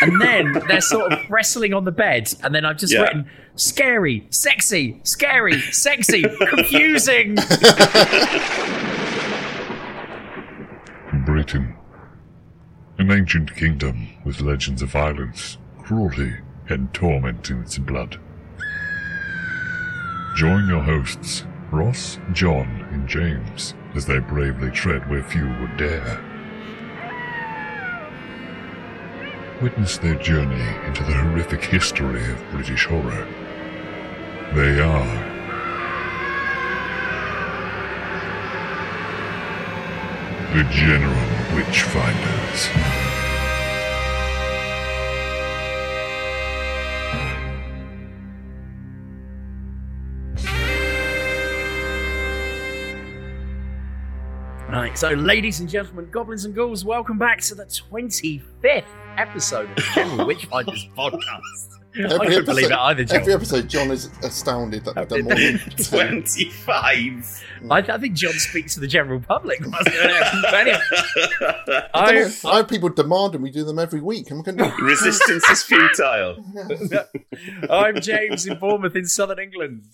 And then they're sort of wrestling on the bed, and then I've just Yeah. written scary, sexy, scary, sexy, confusing. Britain. An ancient kingdom with legends of violence, cruelty, and torment in its blood. Join your hosts, Ross, John, and James, as they bravely tread where few would dare. Witness their journey into the horrific history of British horror. They are the General Witchfinders. Right, so ladies and gentlemen, goblins and ghouls, welcome back to the 25th episode of the General Witchfinders podcast. I couldn't believe it either, John. Every episode, John is astounded that we've done more than 25. Mm. I, I think John speaks to the general public. Anyway, I, I, I have people demanding we do them every week. And we can do Resistance is futile. I'm James in Bournemouth in southern England.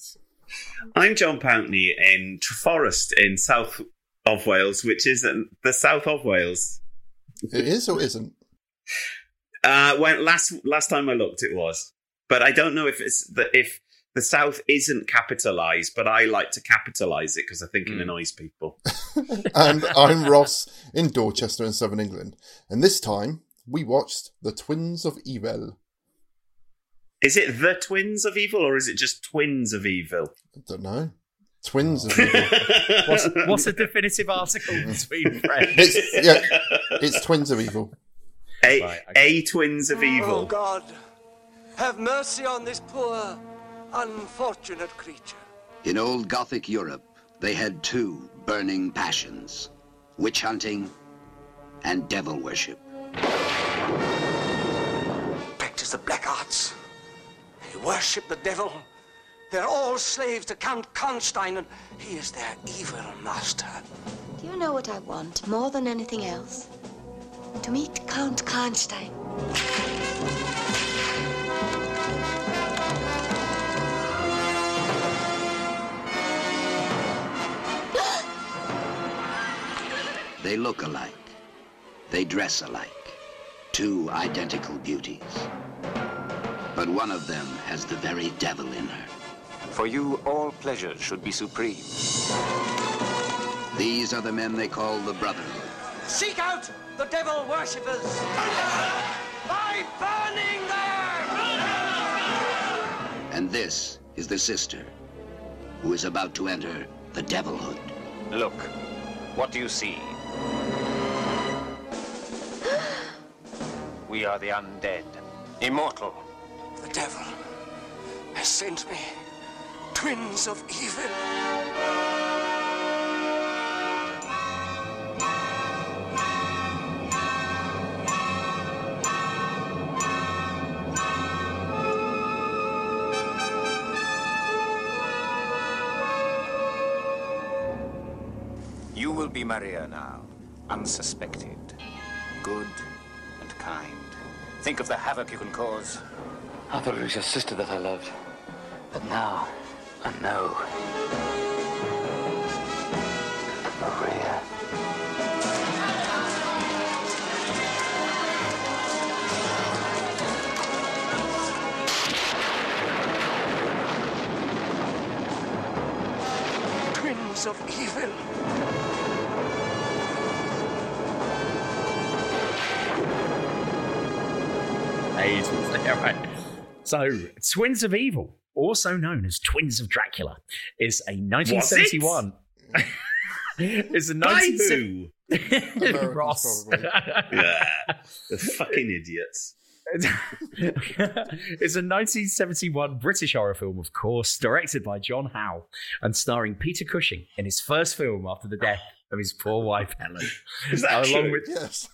I'm John Pountney in Treforest in south of Wales, which is in the south of Wales. It is or isn't? Uh, when last last time I looked, it was, but I don't know if it's the, if the south isn't capitalised, but I like to capitalise it because I think it annoys people. and I'm Ross in Dorchester in southern England. And this time, we watched The Twins of Evil. Is it the twins of evil or is it just twins of evil? I don't know. Twins of Evil. What's, what's a definitive article between friends? It's, yeah, it's Twins of Evil. A, Right, okay. a twins of evil. Oh. God, have mercy on this poor, unfortunate creature. In old Gothic Europe, they had two burning passions witch hunting and devil worship. Practice the black arts. They worship the devil. They're all slaves to Count Karnstein, and he is their evil master. Do you know what I want more than anything else? To meet Count Karnstein. They look alike. They dress alike. Two identical beauties. But one of them has the very devil in her. For you, all pleasure should be supreme. These are the men they call the Brotherhood. Seek out the devil worshippers by burning them! And this is the sister who is about to enter the Devilhood. Look, what do you see? We are the undead, immortal. The devil has sent me twins of evil. You be Maria now, unsuspected, good and kind. Think of the havoc you can cause. I thought it was your sister that I loved. But now, I know. Maria. Twins of evil. Yeah, right. So, Twins of Evil, also known as Twins of Dracula, is a 1971. it's a By 1970 who? Ross. yeah, the fucking idiots. it's a 1971 British horror film, of course, directed by John Hough and starring Peter Cushing in his first film after the death of his poor wife Helen. Is that along true? with Yes.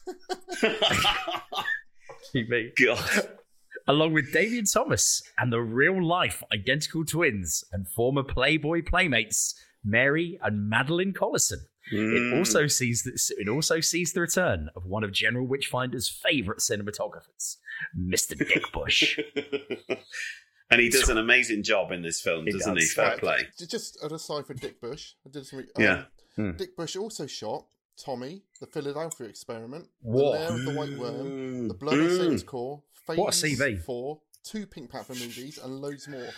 TV. God. Along with Damien Thomas and the real life identical twins and former Playboy playmates Mary and Madeline Collinson. It Mm. also sees this, it also sees the return of one of General Witchfinder's favourite cinematographers, Mr. Dick Bush. and he does an amazing job in this film, He doesn't he? does. Fair Right, play. Just an aside for Dick Bush. I did some. Re- Yeah. Hmm. Dick Bush also shot Tommy, the Philadelphia Experiment, What? The Lair of the White Worm. The Blood of. Satan's Claw, Phase What a CV. 4, two Pink Panther movies, and loads more.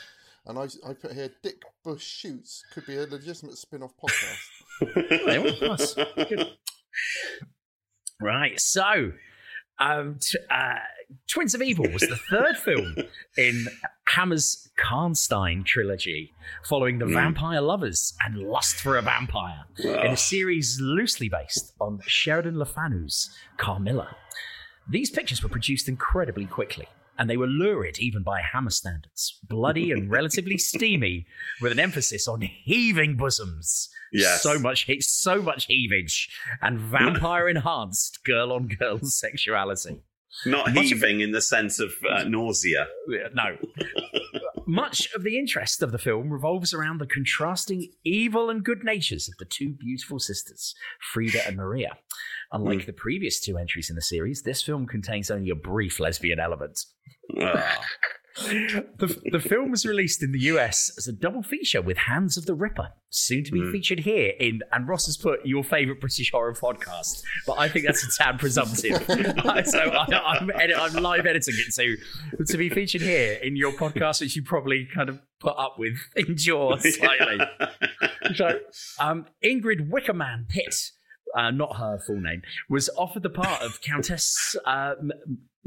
And I, I put here Dick Bush Shoots could be a legitimate spin off podcast. There we go. Nice. Good. Right, so um, t- uh, Twins of Evil was the third film in Hammer's Karnstein trilogy, following The Mm. Vampire Lovers and Lust for a Vampire, in a series loosely based on Sheridan Le Fanu's Carmilla. These pictures were produced incredibly quickly, and they were lurid even by Hammer standards, bloody and relatively steamy, with an emphasis on heaving bosoms. Yes. So much so much heavage and vampire enhanced girl on girl sexuality. Not Much of heaving in the sense of uh, nausea. No. Much of the interest of the film revolves around the contrasting evil and good natures of the two beautiful sisters, Frida and Maria. Unlike the previous two entries in the series, this film contains only a brief lesbian element. Ugh. The, the film was released in the US as a double feature with Hands of the Ripper, soon to be Mm. featured here in, and Ross has put your favourite British horror podcast, but I think that's a tad presumptive. so I, I'm, edit, I'm live editing it to, to be featured here in your podcast, which you probably kind of put up with in jaw slightly. so, um, Ingrid Wickerman Pitt, uh, not her full name, was offered the part of Countess uh, M-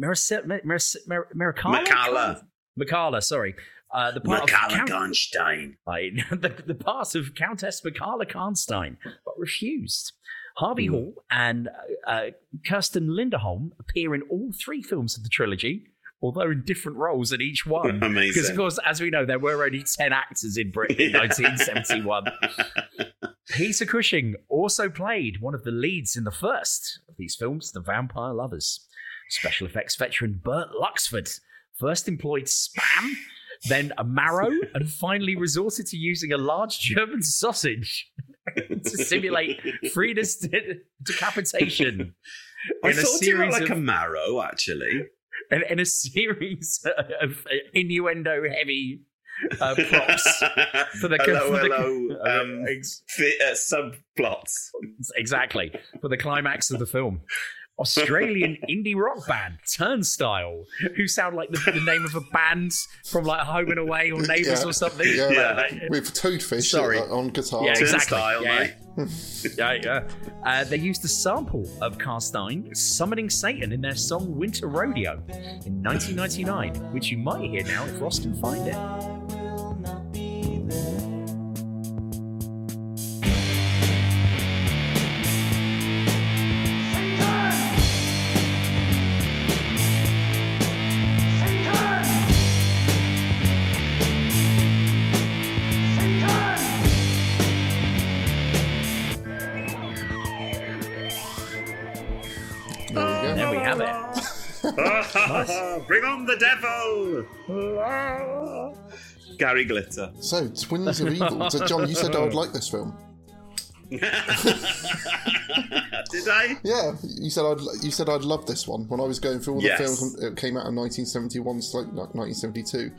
Maricela. Maric- Mar- Maricala? Macala. Macala, sorry. Uh, the part Macala of Count- Karnstein. I, the, the part of Countess Macala Karnstein, but refused. Harvey Hmm. Hall and uh, uh, Kirsten Lindholm appear in all three films of the trilogy, although in different roles in each one. Amazing. Because, of course, as we know, there were only 10 actors in Britain in 1971. Peter Cushing also played one of the leads in the first of these films, The Vampire Lovers. Special effects veteran Bert Luxford first employed spam, then a marrow, and finally resorted to using a large German sausage to simulate Frida's de- decapitation. I in a thought you series like of- a marrow, actually. in, in a series of innuendo heavy uh, props for the hello, for the- hello, um, Ex- uh, subplots. exactly for the climax of the film. Australian indie rock band Turnstile, who sound like the, the name of a band from like Home and Away or Neighbours Yeah. or something. Yeah, Yeah. with Toadfish Sorry. on guitar. Yeah, exactly. Turnstile, yeah. yeah, yeah. Uh, they used a sample of Karnstein summoning Satan in their song Winter Rodeo in 1999, which you might hear now if Ross can find it. Bring on the devil! Gary Glitter. So, Twins of Evil. So, John, you said I would like this film. Did I? Yeah, you said I'd you said I'd love this one when I was going through all the Yes. films that came out in 1971 to like 1972.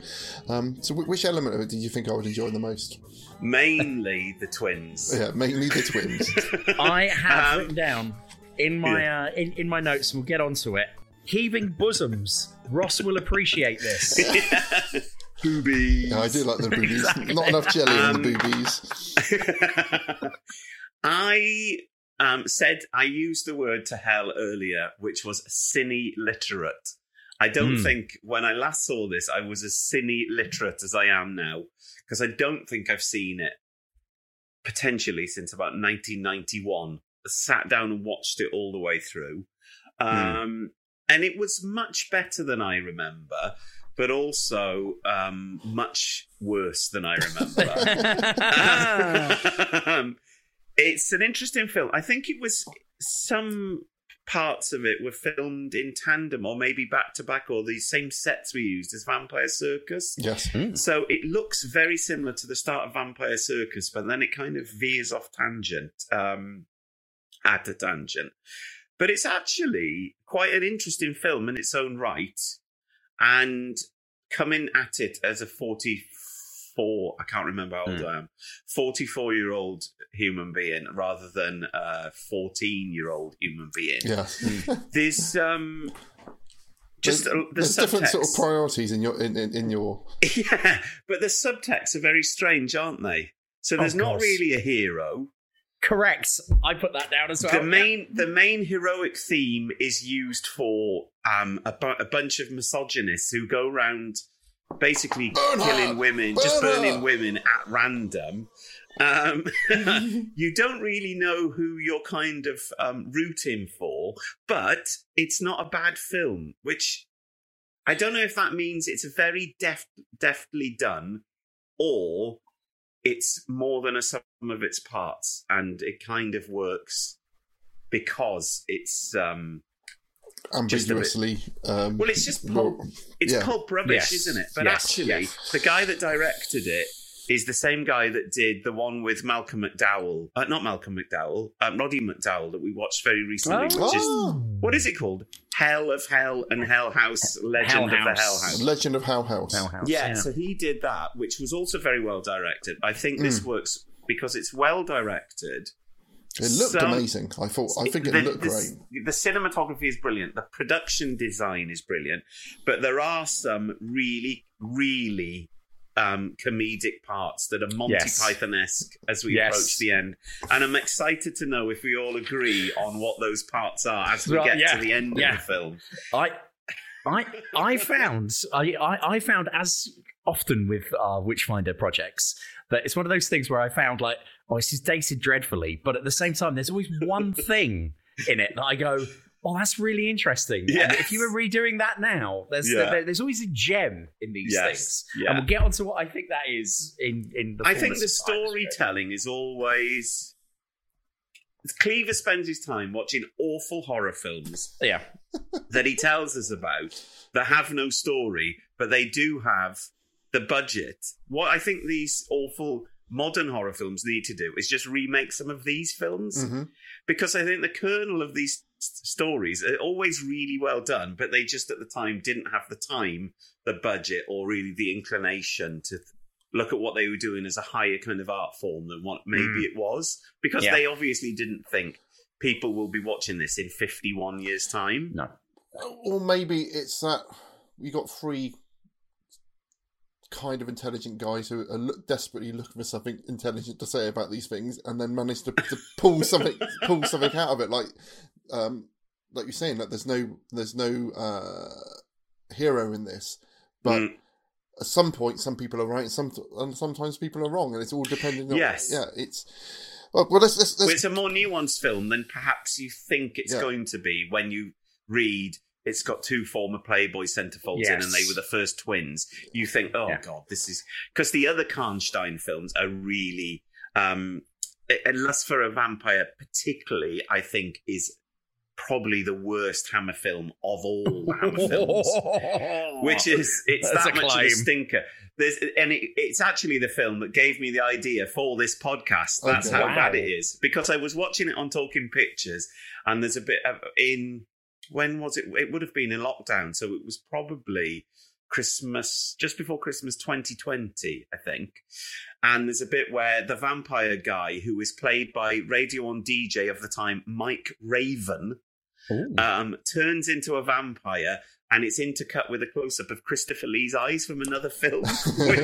Um, so, which element of it did you think I would enjoy the most? Mainly the twins. Yeah, mainly the twins. I have Um, written down in my uh, in, in my notes, and we'll get onto it. Heaving bosoms. Ross will appreciate this. Boobies. Yeah, I do like the boobies. Exactly. Not enough jelly on Um, the boobies. I um, said I used the word to hell earlier, which was cine literate. I don't Hmm. think when I last saw this, I was as cine literate as I am now, because I don't think I've seen it potentially since about 1991. I sat down and watched it all the way through. Um, And it was much better than I remember, but also um, much worse than I remember. um, it's an interesting film. I think it was some parts of it were filmed in tandem or maybe back to back or the same sets we used as Vampire Circus. Yes. So it looks very similar to the start of Vampire Circus, but then it kind of veers off tangent, um, at a tangent. But it's actually quite an interesting film in its own right. And coming at it as a 44, I can't remember how old Hmm. I am, 44 year old human being rather than a 14 year old human being. Yeah. There's, um, just there's, uh, the there's different sort of priorities in your in, in, in your Yeah, but the subtexts are very strange, aren't they? So Oh, there's not really a hero. Correct. I put that down as well. The main the main heroic theme is used for um, a, bu- a bunch of misogynists who go around basically Burn her! killing women, just Burn her! burning women at random. Um, you don't really know who you're kind of um, rooting for, but it's not a bad film, which I don't know if that means it's very deft, deftly done or it's more than a sum of its parts and it kind of works because it's um Just a bit- ambiguously. Um, well it's just more- pulp it's yeah. pulp rubbish Yes, isn't it but yes, actually yes. the guy that directed it is the same guy that did the one with Malcolm McDowell uh, not Malcolm McDowell um, Roddy McDowall that we watched very recently which is Oh. what is it called Hell of Hell and Hell House Legend Hell of the Hell House. House Legend of Hell House. Hell House. yeah, so he did that, which was also very well directed. I think this Mm. works because it's well directed. It looked Some- amazing. I thought. I think it the, looked the- great. The cinematography is brilliant. The production design is brilliant, but there are some really, really um, comedic parts that are Monty Yes. Python esque as we Yes. approach the end. And I'm excited to know if we all agree on what those parts are as we get yeah, to the end yeah. of the film. I, I, I found, I, I, I found as often with our Witchfinder projects that it's one of those things where I found like, oh, this is dated dreadfully, but at the same time, there's always one thing in it that I go, oh, that's really interesting. Yes. if you were redoing that now, there's Yeah. there- there's always a gem in these Yes, things, yeah. and we'll get onto what I think that is in in the. I think the storytelling is always. Cleaver spends his time watching awful horror films Yeah, that he tells us about that have no story, but they do have the budget. What I think these awful modern horror films need to do is just remake some of these films Mhm. because I think the kernel of these stories are always really well done, but they just at the time didn't have the time, the budget, or really the inclination to th- look at what they were doing as a higher kind of art form than what maybe Mm. it was because Yeah. they obviously didn't think people will be watching this in 51 years' time. no, Or maybe it's that we got three kind of intelligent guys who are look, desperately looking for something intelligent to say about these things, and then managed to, to pull something pull something out of it. Like, um, like you're saying, that there's no there's no uh, hero in this, but. Mm. At some point, some people are right, and some and sometimes people are wrong, and it's all depending on. Yes. yeah, it's well. well let's, let's, let's it's a more nuanced film than perhaps you think it's Yeah. going to be when you read it's got two former Playboy centerfolds in and they were the first twins. You think, oh Yeah. god, this is because the other Karnstein films are really um Lust for a Vampire particularly, I think, is probably the worst Hammer film of all Hammer films, which is it's That's that a much of a stinker. There's, and it, it's actually the film that gave me the idea for this podcast. That's Okay. how Wow. bad it is because I was watching it on Talking Pictures, and there's a bit of in when was it? It would have been in lockdown, so it was probably Christmas, just before Christmas 2020, I think. And there's a bit where the vampire guy, who is played by Radio on DJ of the time, Mike Raven, um, turns into a vampire. And it's intercut with a close up of Christopher Lee's eyes from another film, which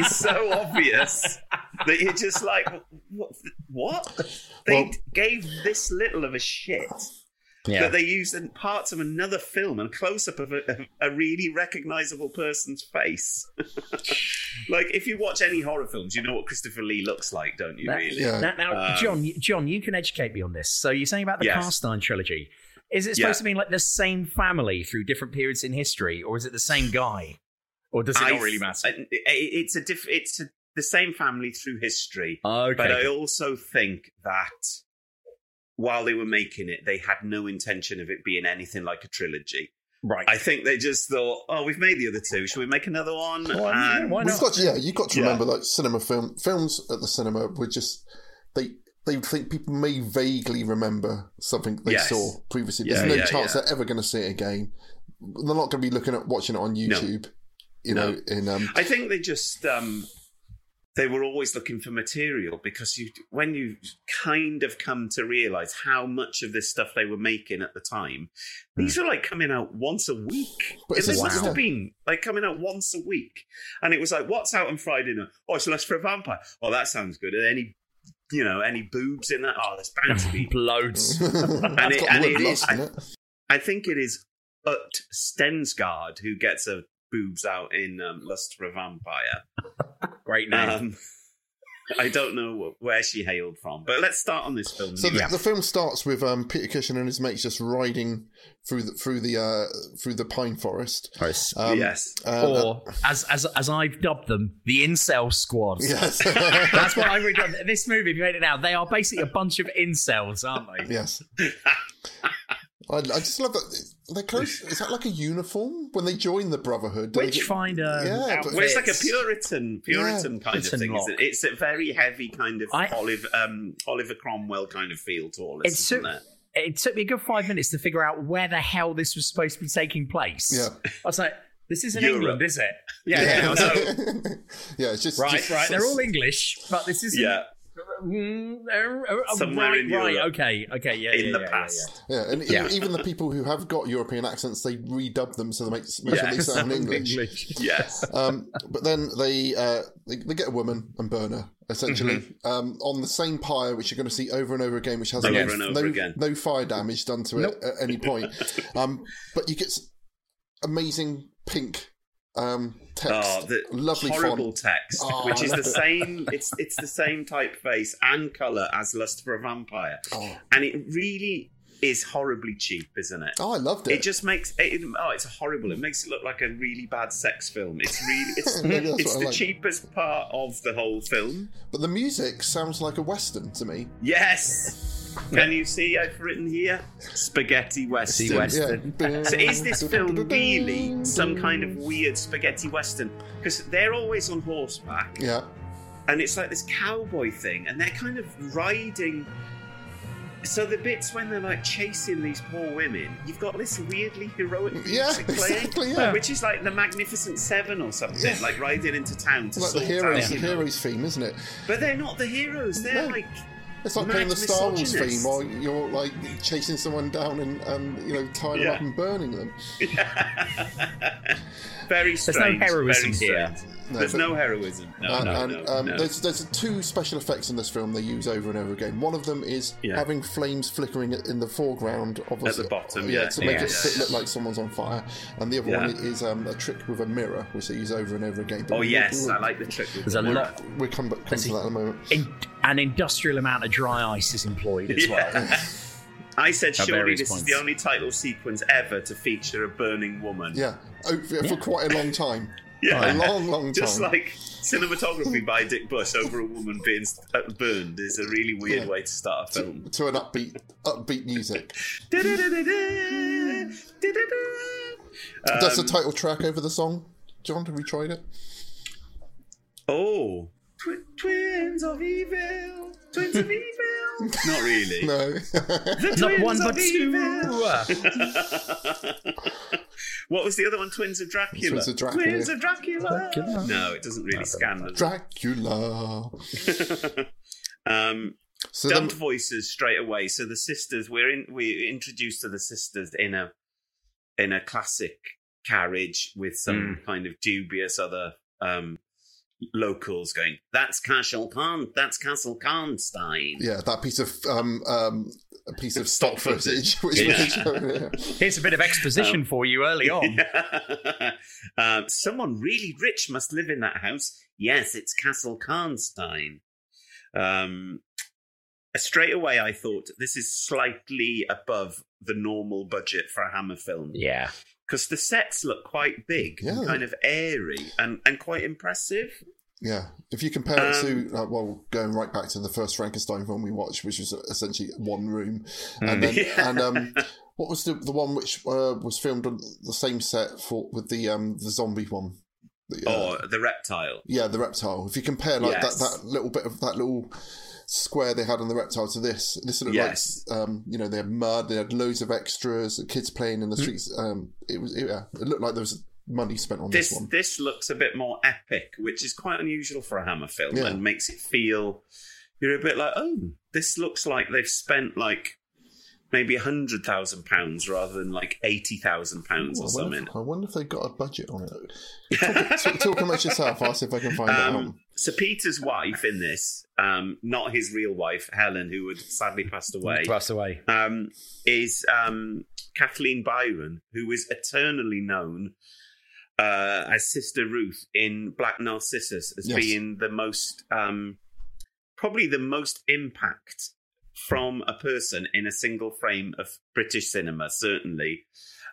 is so obvious that you're just like, what? what? They Well- gave this little of a shit Yeah. that they used in parts of another film and a close up of a, a really recognizable person's face. like if you watch any horror films, you know what Christopher Lee looks like, don't you? Now- really? Yeah. Now, now Um, John, John, you can educate me on this. So you're saying about the Yes. Karnstein trilogy. Is it Yeah. supposed to be like the same family through different periods in history, or is it the same guy? Or does it I- not really matter? I- It's a diff- It's a, the same family through history, Okay. but I also think that while they were making it, they had no intention of it being anything like a trilogy. right. I think they just thought, "Oh, we've made the other two. Should we make another one?" Well, yeah, And- why We've not? got yeah, you've got to Yeah. remember like cinema film films at the cinema were just they they think people may vaguely remember something they Yes. saw previously. Yeah, There's no yeah, chance yeah. they're ever going to see it again. They're not going to be looking at watching it on YouTube. You No. know, in um, I think they just um, they were always looking for material because you when you kind of come to realize how much of this stuff they were making at the time, hmm. these were like coming out once a week. But it's it a- must have been like coming out once a week, and it was like, "What's out on Friday night? Oh, it's Lust for a Vampire. Oh, that sounds good. Are there any, you know, any boobs in that? Oh, there's bound to be. Loads. and it's it, and the it word is. I, it. I think it is Yutte Stensgaard who gets a boobs out in um, Lust for a Vampire. Great name. Um, I don't know where she hailed from, but let's start on this film. So the, Yeah. the film starts with um, Peter Cushing and his mates just riding through the through the uh, through the pine forest. Um, yes. uh, or as as as I've dubbed them, the incel squad. Yes. That's what I've read. This movie, if you made it now, they are basically a bunch of incels, aren't they? Yes. I, I just love that. They're close. Is that like a uniform when they join the Brotherhood? do they Which get- uh, Yeah, but- Well, it's like a. Puritan, Puritan Yeah. kind of thing. look. Isn't it? It's a very heavy kind of I- Olive, um, Oliver Cromwell kind of feel to all this, It isn't took, it? it took me a good five minutes to figure out where the hell this was supposed to be taking place. Yeah. I was like, this isn't Europe. England, is it? Yeah, yeah. I was like, yeah, it's just right, just- right. They're all English, but this isn't. Yeah, Somewhere right, in right. Okay, okay, yeah. in yeah, the yeah, yeah, past. Yeah, and e- Yeah. even the people who have got European accents, they redub them so they make, make sure they sound yeah. English. Yes. Um, but then they, uh, they they get a woman and burn her essentially Mm-hmm. um, on the same pyre, which you're going to see over and over again, which has Over no, and over no, again. no fire damage done to it at any point. Um, but you get amazing pink um, text, Oh, the lovely horrible font. text, Oh, which is the same. It's it's the same typeface and color as Lust for a Vampire, Oh. and it really is horribly cheap, isn't it? Oh, I loved it. It just makes it, oh, it's horrible. It makes it look like a really bad sex film. It's really it's it's the like. cheapest part of the whole film. But the music sounds like a western to me. Yes. Can you see I've written here spaghetti western? Western. Yeah. So is this film really some kind of weird spaghetti western? Because they're always on horseback, Yeah. and it's like this cowboy thing, and they're kind of riding. So the bits when they're like chasing these poor women, you've got this weirdly heroic music Yeah, playing, exactly, yeah. which is like the Magnificent Seven or something, Yeah. like riding into town to like the sort heroes, out, the know. heroes theme, isn't it? But they're not the heroes. They're No. like It's like playing the Star Wars theme misogynist. while you're like chasing someone down and, and you know tying them up and burning them. very strange. There's no heroism very here. No, There's but- no heroism. No, and no, and no, um, no. there's there's two special effects in this film they use over and over again. One of them is Yeah. having flames flickering in the foreground of At the bottom, yeah, yeah. to make Yeah, it yeah, look like someone's on fire. And the other Yeah. one is um, a trick with a mirror, which they use over and over again. But Oh yes, I like the trick. With There's the a mirror. lot. We'll come back come to that in a moment. In, an industrial amount of dry ice is employed as well. I said, At surely this points. is the only title sequence ever to feature a burning woman. Yeah, oh, for, for quite a long time. Yeah, A long, long time. Just like cinematography by Dick Bush over a woman being uh, burned is a really weird Yeah. way to start a film. to an upbeat, upbeat music. That's the Um, title track over the song? John, have we tried it? Oh, Twi- twins of evil, twins of evil. Not really. No. The Not twins one, of but two. evil. what was the other one? Twins of Dracula. Twins of Dracula. Twins of Dracula. Dracula. No, it doesn't really scan. does? Dracula. um, So dubbed then- voices straight away. So the sisters, we're in, we're introduced to the sisters in a in a classic carriage with some kind of dubious other um, locals going. That's Castle Con. That's Castle Karnstein. Yeah, that piece of um, um, a piece of stock footage. Which Yeah. we showed, yeah. Here's a bit of exposition Um, for you early on. um, someone really rich must live in that house. Yes, it's Castle Karnstein. Um, straight away, I thought this is slightly above the normal budget for a Hammer film. Yeah. Because the sets look quite big, and Yeah. kind of airy, and, and quite impressive. Yeah, if you compare it Um, to uh, well, going right back to the first Frankenstein film we watched, which was essentially one room, and Mm. then Yeah. and um, what was the the one which uh, was filmed on the same set for with the um the zombie one? The, uh, or the reptile. yeah, the reptile. If you compare like Yes. that that little bit of that little square they had on the reptile to this, this looked Yes. like um you know they had mud, they had loads of extras, kids playing Mm. in the streets. Um, it was yeah, it looked like there was money spent on this, this one. this looks a bit more epic, which is quite unusual for a Hammer film, Yeah. and makes it feel you're a bit like, oh, this looks like they've spent like maybe a hundred thousand pounds rather than like eighty thousand pounds or something. if, I wonder if they got a budget on it. Talk, talk, talk amongst yourself. I'll see if I can find it out. So Peter's wife in this, um, not his real wife, Helen, who had sadly passed away, Passed away. um, is um, Kathleen Byron, who is eternally known uh, as Sister Ruth in Black Narcissus as Yes. being the most, um, probably the most impact from a person in a single frame of British cinema, certainly.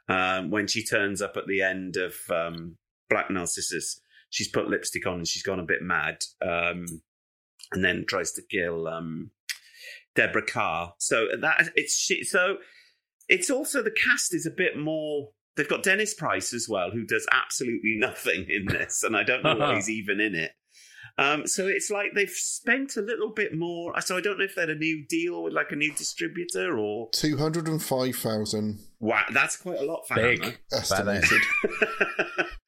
Um, when she turns up at the end of um, Black Narcissus, she's put lipstick on and she's gone a bit mad, um, and then tries to kill um, Deborah Kerr. So that it's she, so it's also the cast is a bit more. They've got Dennis Price as well, who does absolutely nothing in this, and I don't know why he's even in it. Um, so it's like they've spent a little bit more. So I don't know if they had a new deal with like a new distributor or Two hundred and five thousand wow, that's quite a lot for Big. Hammer. estimated.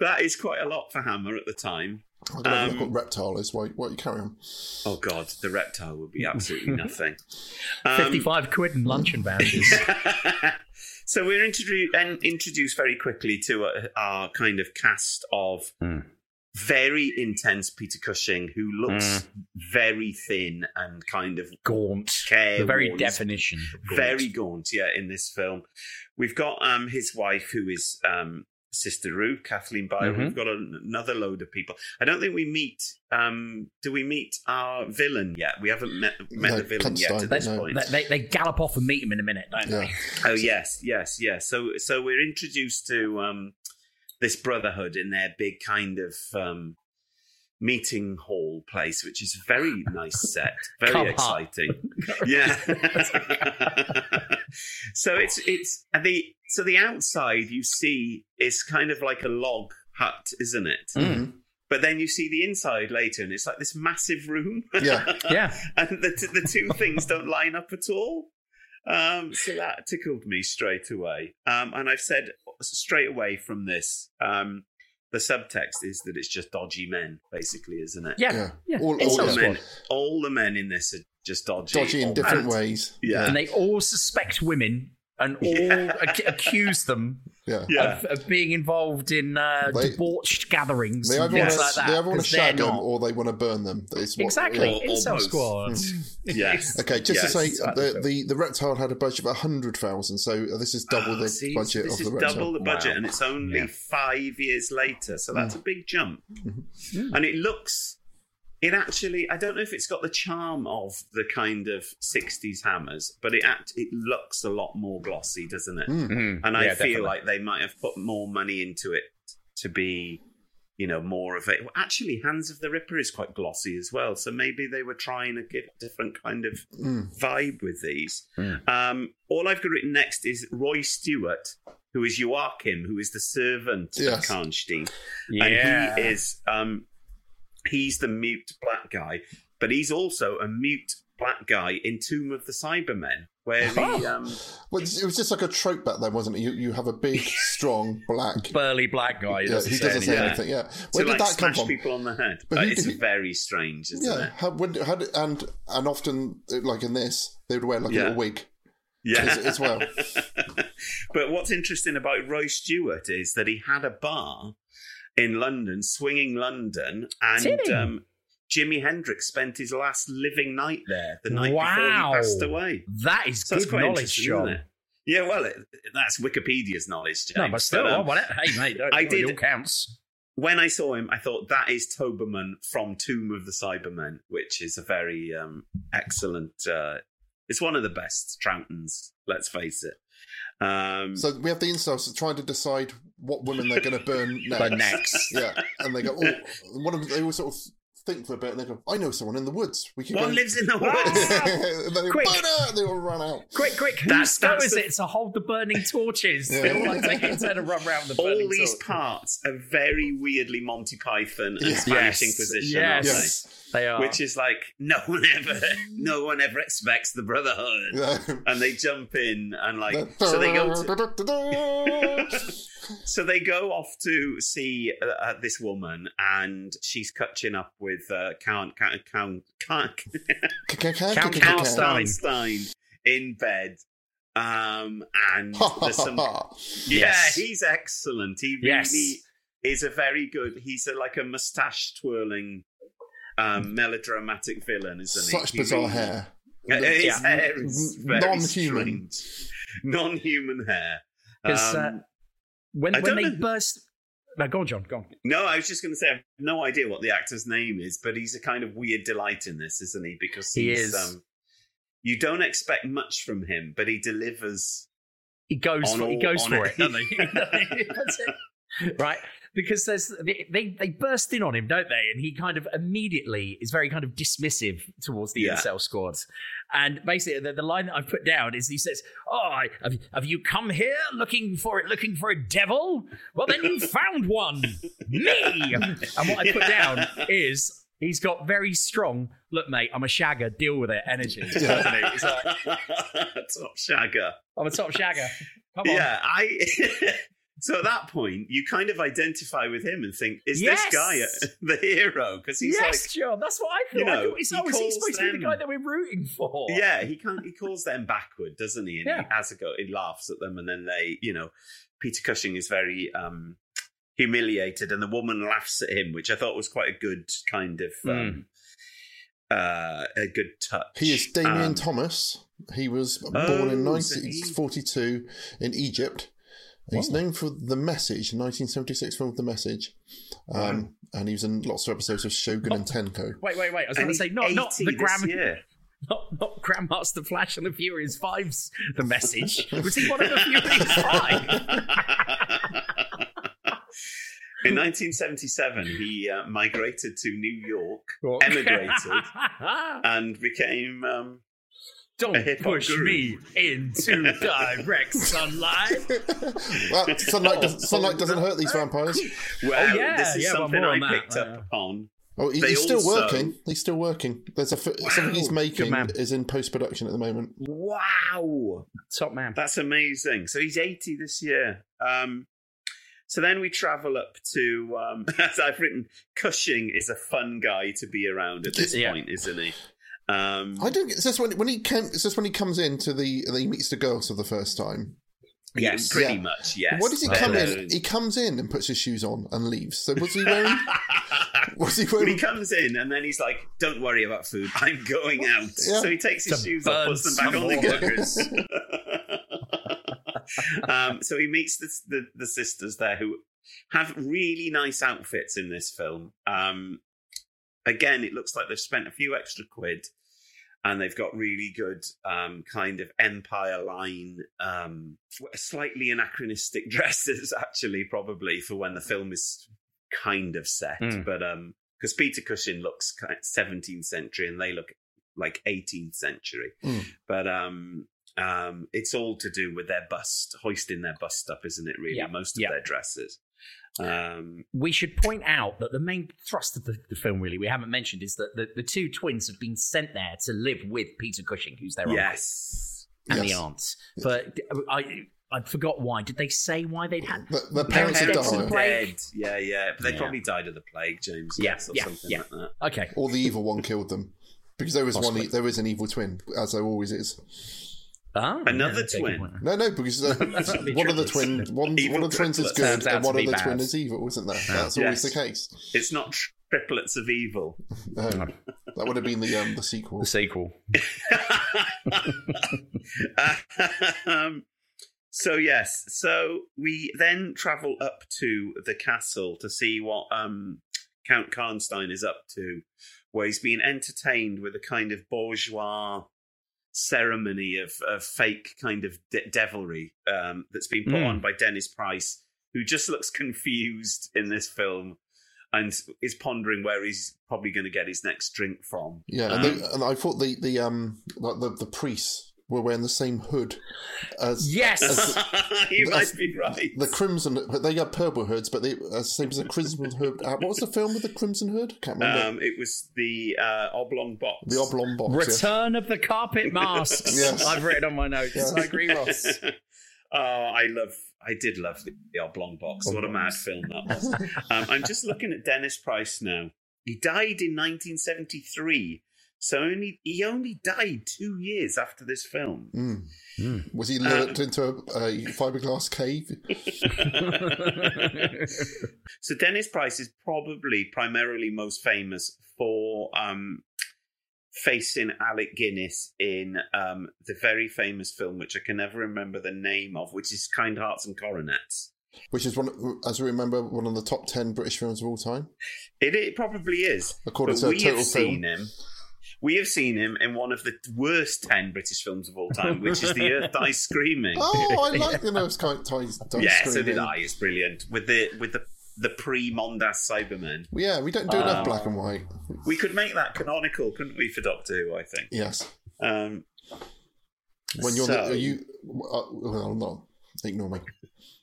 that is quite a lot for Hammer at the time. I don't know Um, if what reptile is. Why? Why you carry on? Oh God, the reptile would be absolutely nothing. Um, 55 quid in luncheon vouchers. so we're introduced introduced very quickly to uh, our kind of cast of very intense Peter Cushing, who looks very thin and kind of gaunt. careworn. The very definition. gaunt. Very gaunt, yeah. In this film, we've got um his wife, who is um Sister Ruth, Kathleen Byron. Mhm. We've got a, another load of people. I don't think we meet. um Do we meet our villain yet? We haven't met met No, the villain yet at this no. point. They, they, they gallop off and meet him in a minute, don't Yeah. they? Oh yes, yes, yes. So so we're introduced to um this brotherhood in their big kind of um meeting hall place, which is very nice set, very Come exciting. yeah. so it's it's and the so the outside you see is kind of like a log hut, isn't it? Mhm. But then you see the inside later, and it's like this massive room. Yeah. Yeah. and the, t- the two things don't line up at all. Um, so that tickled me straight away. Um, and I've said straight away from this, um, the subtext is that it's just dodgy men, basically, isn't it? Yeah. Yeah. yeah. All- all All the, the- men, all the men in this are just dodgy. Dodgy in different bad. ways. Yeah. And they all suspect women and all Yeah. ac- accuse them Yeah. Yeah. of, of being involved in uh, They- debauched gatherings. They either things want like to that, they either want to 'cause shag them not. or they want to burn them. What, Exactly. yeah. Or- or Incel squad. Yes. Okay, just Yes. to say, Exactly. the, the the reptile had a budget of hundred thousand, so this is double Ah, the see, budget this of is the reptile. double the budget, Wow. and it's only Yeah. five years later, so that's a big jump. Mm-hmm. And it looks, it actually, I don't know if it's got the charm of the kind of '60s hammers, but it act, it looks a lot more glossy, doesn't it? Mm. Mhm. And I Yeah, feel definitely. like they might have put more money into it to be you know, more of it. Well, actually, Hands of the Ripper is quite glossy as well. So maybe they were trying to get a different kind of Mm. vibe with these. Mm. Um, all I've got written next is Roy Stewart, who is Joachim, who is the servant Yes. of Karnstein. Yeah. And he is, um, he's the mute black guy, but he's also a mute black guy in Tomb of the Cybermen, where he, Oh. um, Well, it was just like a trope back then, wasn't it? You you have a big, strong black. Burly black guy. Yeah, doesn't he doesn't say anything. anything. Yeah, to where did like that come smash from? people on the head. But Uh, who it's did he- very strange, isn't Yeah, it? how, when, how did, and and often like in this, they would wear like Yeah. a little wig. Yeah, as- as well. but what's interesting about Roy Stewart is that he had a bar in London, swinging London, and um, Jimi Hendrix spent his last living night there the night wow. before he passed away. That is So good quite knowledge, John. isn't it? Yeah, well, it, that's Wikipedia's knowledge. James. No, but still, um, oh, whatever. hey mate, I I did- did. All counts. when I saw him, I thought that is Toberman from Tomb of the Cybermen, which is a very um, excellent. Uh, it's one of the best Troughtons. Let's face it. Um, So we have the incels trying to decide what women they're going to burn next. Next. Yeah, and they go. Oh, one of them, they all sort of think for a bit, and they go, "I know someone in the woods. We can one go." lives in the woods. and then they, Quick. burn her! and they all run out. Quick, quick! That's- Whose go that's is the- it to hold the burning torches? Yeah. They all like taking turn to run around the burning All these torch. parts are very weirdly Monty Python and Yeah. Spanish Yes. Inquisition, aren't they? Yes. They are. Which is like no one ever, no one ever expects the Brotherhood, Yeah. and they jump in and like so they go to, so they go off to see uh, uh, this woman, and she's catching up with uh, Count Count Count Count, Count Count Karnstein. Karnstein in bed. Um, and there's some yeah, Yes. he's excellent. He Yes. really is a very good. He's a, like a mustache twirling, um, melodramatic villain, isn't he? Such He bizarre really- hair. Uh, His Yeah. hair is very Non-human. strange. Non-human hair. 'Cause, uh, Um, when when they know- burst. No, go on, John. Go on. no, I was just going to say I have no idea what the actor's name is, but he's a kind of weird delight in this, isn't he? Because He he's, is. Um, you don't expect much from him, but he delivers. He goes for, he goes for it. it, doesn't he? That's it. Right, because there's they, they burst in on him, don't they? And he kind of immediately is very kind of dismissive towards the Yeah. incel squad. And basically, the, the line that I've put down is he says, "Oh, I- have, have you come here looking for it, looking for a devil? Well, then you found one, me." And what I put down is. He's got very strong, look, mate, I'm a shagger, deal with it energy. He's like, Top shagger. I'm a top shagger. Come on. Yeah, I. so at that point, you kind of identify with him and think, is Yes! this guy a, the hero? Because he's yes, like, John, that's what I thought. you I know, thought, is, he oh, is he calls supposed to be the them- guy that we're rooting for? yeah, he can't. He calls them backward, doesn't he? And Yeah. he has a go. He laughs at them, and then they, you know, Peter Cushing is very um humiliated, and the woman laughs at him, which I thought was quite a good kind of. Um, uh, a good touch. He is Damien Um, Thomas. He was born Oh, in so he- 1942 in Egypt. He's known for The Message, 1976 film The Message. Um, And he was in lots of episodes of Shogun and Tenko. Wait, wait, wait. I was going to say, not, not the this Not, not Grandmaster Flash and the Furious Five's the message. Was he one of the Furious Five? In 1977, he uh, migrated to New York, emigrated, and became um, Don't a hip hop push guru. me into direct sunlight. Well, sunlight, does, sunlight doesn't hurt these vampires. Well, Oh, yeah, this is yeah, something I on that, picked yeah. up upon. Oh, he- he's still also- working. He's still working. There's a fi- something he's making man. is in post production at the moment. Wow, Top man. that's amazing. So he's 80 this year. Um, so then we travel up to, um, as I've written, Cushing is a fun guy to be around at this Yeah. point, isn't he? Um, I don't. It's just when when he came. It's just when he comes into the. He meets the girls for the first time. yeah, Yes. pretty Yeah. much. Yes. What does he But, come in? He comes in and puts his shoes on and leaves. So was he wearing? was he When he comes in and then he's like, "Don't worry about food. I'm going out." Yeah. So he takes his To shoes off, puts them back on the more. um, so he meets the, the the sisters there who have really nice outfits in this film. Um, again, it looks like they've spent a few extra quid. And they've got really good um, kind of empire line, um, slightly anachronistic dresses, actually, probably for when the film is kind of set, Mm. but um, because Peter Cushing looks kind of 17th century and they look like 18th century, Mm. but um. Um, it's all to do with their bust, hoisting their bust up, isn't it? Really, Yeah, most of yeah. their dresses. Um, We should point out that the main thrust of the, the film, really, we haven't mentioned, is that the, the two twins have been sent there to live with Peter Cushing, who's their uncle, yes, and the Yes. aunt. But I, I forgot why. Did they say why they'd had? The, the Parents parents had died, dead. Yeah, yeah. But they Yeah. probably died of the plague, James. Yeah, yes, or yeah, something yeah. like that. Okay. or the evil one killed them. Because there was Possibly. one, there is an evil twin, as there always is. Ah, Another yeah, twin? No, no, because uh, That's not one of the triplets. twin, one, one of the twins is good, and one of the bad. twin is evil, isn't there? That's always Yes. the case. It's not triplets of evil. No, that would have been the um, the sequel. The sequel. um, so yes, so we then travel up to the castle to see what um, Count Karnstein is up to, where he's being entertained with a kind of bourgeois ceremony of, of fake kind of de- devilry um, that's been put Mm. on by Dennis Price, who just looks confused in this film and is pondering where he's probably going to get his next drink from. Yeah, and, Um, they, and I thought the the um like the the priests were wearing the same hood as Yes. as you the, might be right. the crimson, but they had purple hoods, but they as same as the crimson hood. Uh, what was the film with the crimson hood? Can't remember. Um, it was the uh, oblong box. the oblong box. yeah. Return of the carpet masks. Yes. I've written on my notes. Yes. I agree, Ross. oh, I love. I did love the, the oblong box. What a mad film that was. um, I'm just looking at Dennis Price now. He died in 1973, so only he only died two years after this film. Mm. Was he Uh, lured into a, a fiberglass cave? So Dennis Price is probably primarily most famous for um, facing Alec Guinness in um, the very famous film, which I can never remember the name of, which is Kind Hearts and Coronets. Which is one, as we remember, one of the top ten British films of all time. It, it probably is. According but to we Total have seen Film. him. We have seen him in one of the worst ten British films of all time, which is The Earth Dies Screaming. Oh, I like the nose kind ties. ties yeah, so did I. It's brilliant with the with the the pre Mondas Cybermen. Yeah, we don't do enough Um, black and white. We could make that canonical, couldn't we, for Doctor Who? I think. Yes. Um, When you're so, the, are you, uh, well, not ignore me.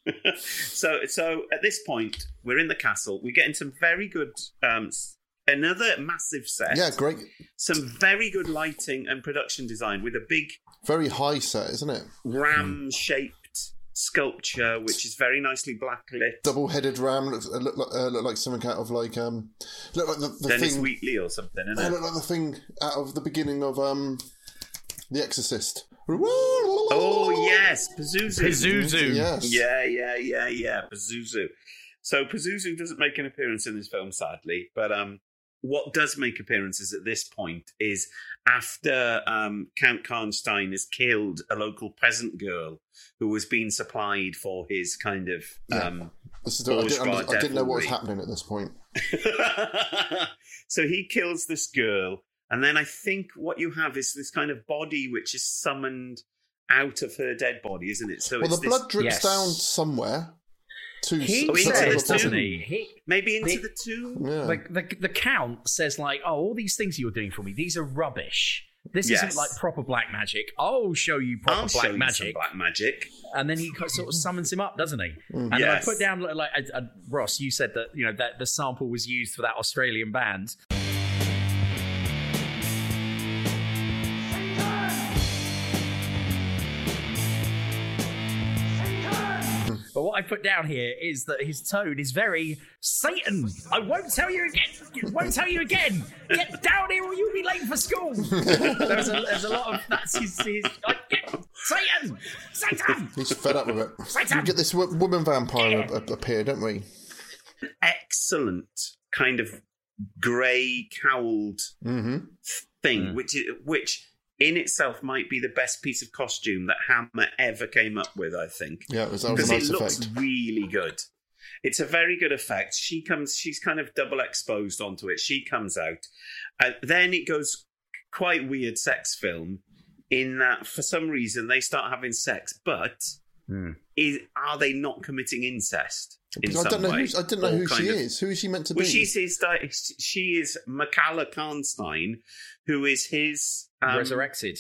so so at this point, we're in the castle. We're getting some very good. Um, s- another massive set. Yeah, great, Some very good lighting and production design with a big very high set, isn't it? ram shaped sculpture, which is very nicely blacklit. Double-headed ram looks uh, look, like- uh, look like something out of like um, look like the, the Dennis thing. Wheatley or something, isn't look it? like the thing out of the beginning of um, The Exorcist. Oh yes, Pazuzu. Pazuzu. Yes. Yeah, yeah, yeah, yeah. Pazuzu. So Pazuzu doesn't make an appearance in this film, sadly. But um, what does make appearances at this point is after um, Count Karnstein has killed a local peasant girl who was being supplied for his kind of Yeah. um, This is, I, didn't, I didn't know what was happening at this point. so he kills this girl, and then I think what you have is this kind of body which is summoned out of her dead body, isn't it? So well, it's the blood drips yes. down somewhere. To He into the says, to- doesn't he? he maybe into The- the tomb. Yeah. the, the, the count says like, oh, all these things you're doing for me, these are rubbish. This Yes. isn't like proper black magic. I'll show you proper I'll black show you some magic. black magic. and then he sort of summons him up, doesn't he? And then I put down like uh, uh, Ross. You said that you know that the sample was used for that Australian band. What I put down here is that his tone is very Satan. I won't tell you again. Won't tell you again. Get down here, or you'll be late for school. there's, a, there's a lot of that's his. his like, get, Satan, Satan. He's fed up with it. Satan! We get this wo- woman vampire ap- ap- appear, don't we? Excellent kind of grey cowled Mm-hmm. thing, which i- which in itself might be the best piece of costume that Hammer ever came up with. I think. Yeah, it was, that was because nice it looks effect. really good. It's a very good effect. She comes, she's kind of double exposed onto it. She comes out, uh, then it goes quite weird sex film in that for some reason they start having sex, but is are they not committing incest in Because I some don't know. way? Who's, I don't know who she of- is. Who is she meant to Well, be? she's his. di- She is Mircalla Karnstein, who is his um, Resurrected.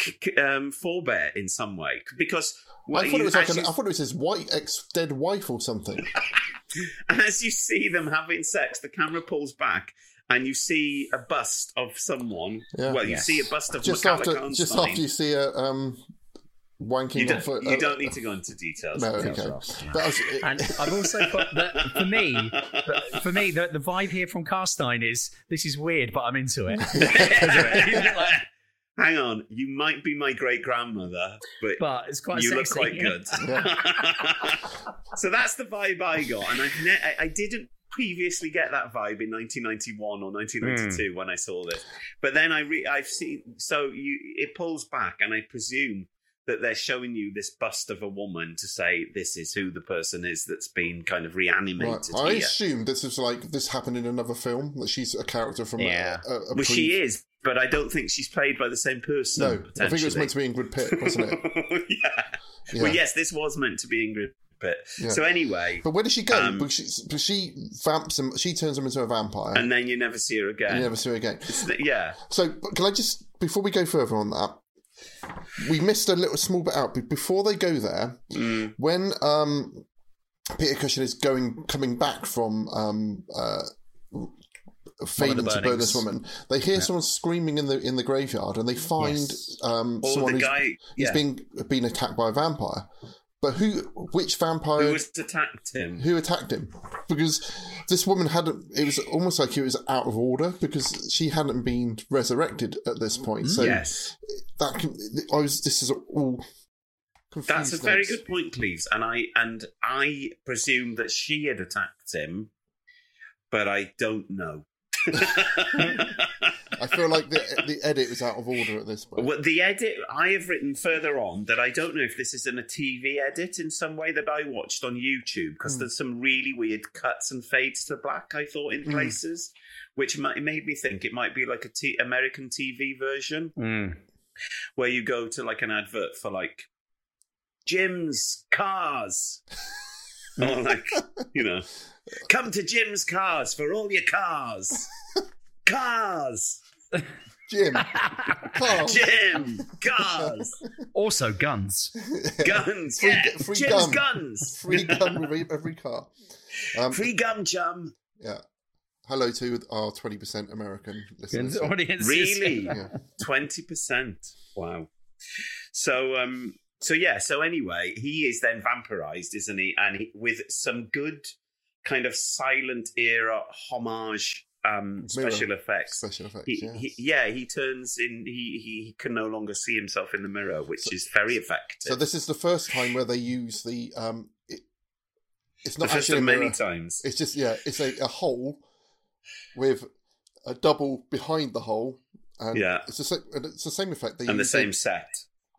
c- c- um, forebear in some way. Because what I thought you- it was like an, you... I thought it was his white ex dead wife or something. As you see them having sex, the camera pulls back and you see a bust of someone. Yeah. Well, you Yes. see a bust of just Mircalla after, Karnstein. just after you see a um, wanking You don't, off. A, you don't need to go into details. No, Details okay. are off. But I was- And I've also put that for me, the- for me, the, the vibe here from Karnstein is this is weird, but I'm into it. Hang on, you might be my great grandmother, but, But it's quite you sexy. look quite good. so that's the vibe I got, and I've ne- I, I didn't previously get that vibe in 1991 or 1992 hmm. when I saw this. But then I re- I've seen so you it pulls back, and I presume that they're showing you this bust of a woman to say this is who the person is that's been kind of reanimated Right. I here. assume this is like this happened in another film that she's a character from. Yeah. A, a, a well, pre- she is, but I don't think she's played by the same person. No, I think it was meant to be Ingrid Pitt, wasn't it? yeah. Yeah. Well, yes, this was meant to be Ingrid Pitt. Yeah. So anyway, But where does she go? Um, because, she, because she vamps him. She turns him into a vampire, and then you never see her again. you never see her again. It's- yeah. So, but can I just before we go further on that, we missed a little small bit out Be- before they go there. Mm. When um, Peter Cushing is going coming back from um, uh, to burn this woman, they hear someone screaming in the in the graveyard, and they find Yes. um, someone the who's, guy- who's yeah. being been attacked by a vampire. But who? Which vampire? Who attacked him? who attacked him because this woman hadn't it was almost like it was out of order because she hadn't been resurrected at this point so Yes. that can, i was this is all That's a very good point, Cleves. And I and I presume that she had attacked him, but I don't know. i feel like the, the edit was out of order at this point Well, the edit I have written further on that I don't know if this is in a TV edit in some way that I watched on YouTube because Hmm. there's some really weird cuts and fades to black I thought in Hmm. places, which might, made me think it might be like a t- American TV version where you go to like an advert for like Jim's cars. or like, you know, come to Jim's cars for all your cars. Cars. Jim Carl. Jim, cars. Also, guns. Guns. free, yeah. free Jim's gum guns. free gum with every- every car um, Free gum, chum. yeah hello to our 20% american listeners Audiences. Really? Yeah. Twenty percent. Wow. So um so yeah, so anyway, he is then vampirized, isn't he? And he, with some good kind of silent era homage um special effects. special effects He, yes. he, yeah, he turns in. He, he can no longer see himself in the mirror, which is very effective. so this is the first time where they use the um it, it's not first actually many times. It's just yeah, it's a, a hole with a double behind the hole, and Yeah. it's the same. It's the same effect they use. and the same in- set.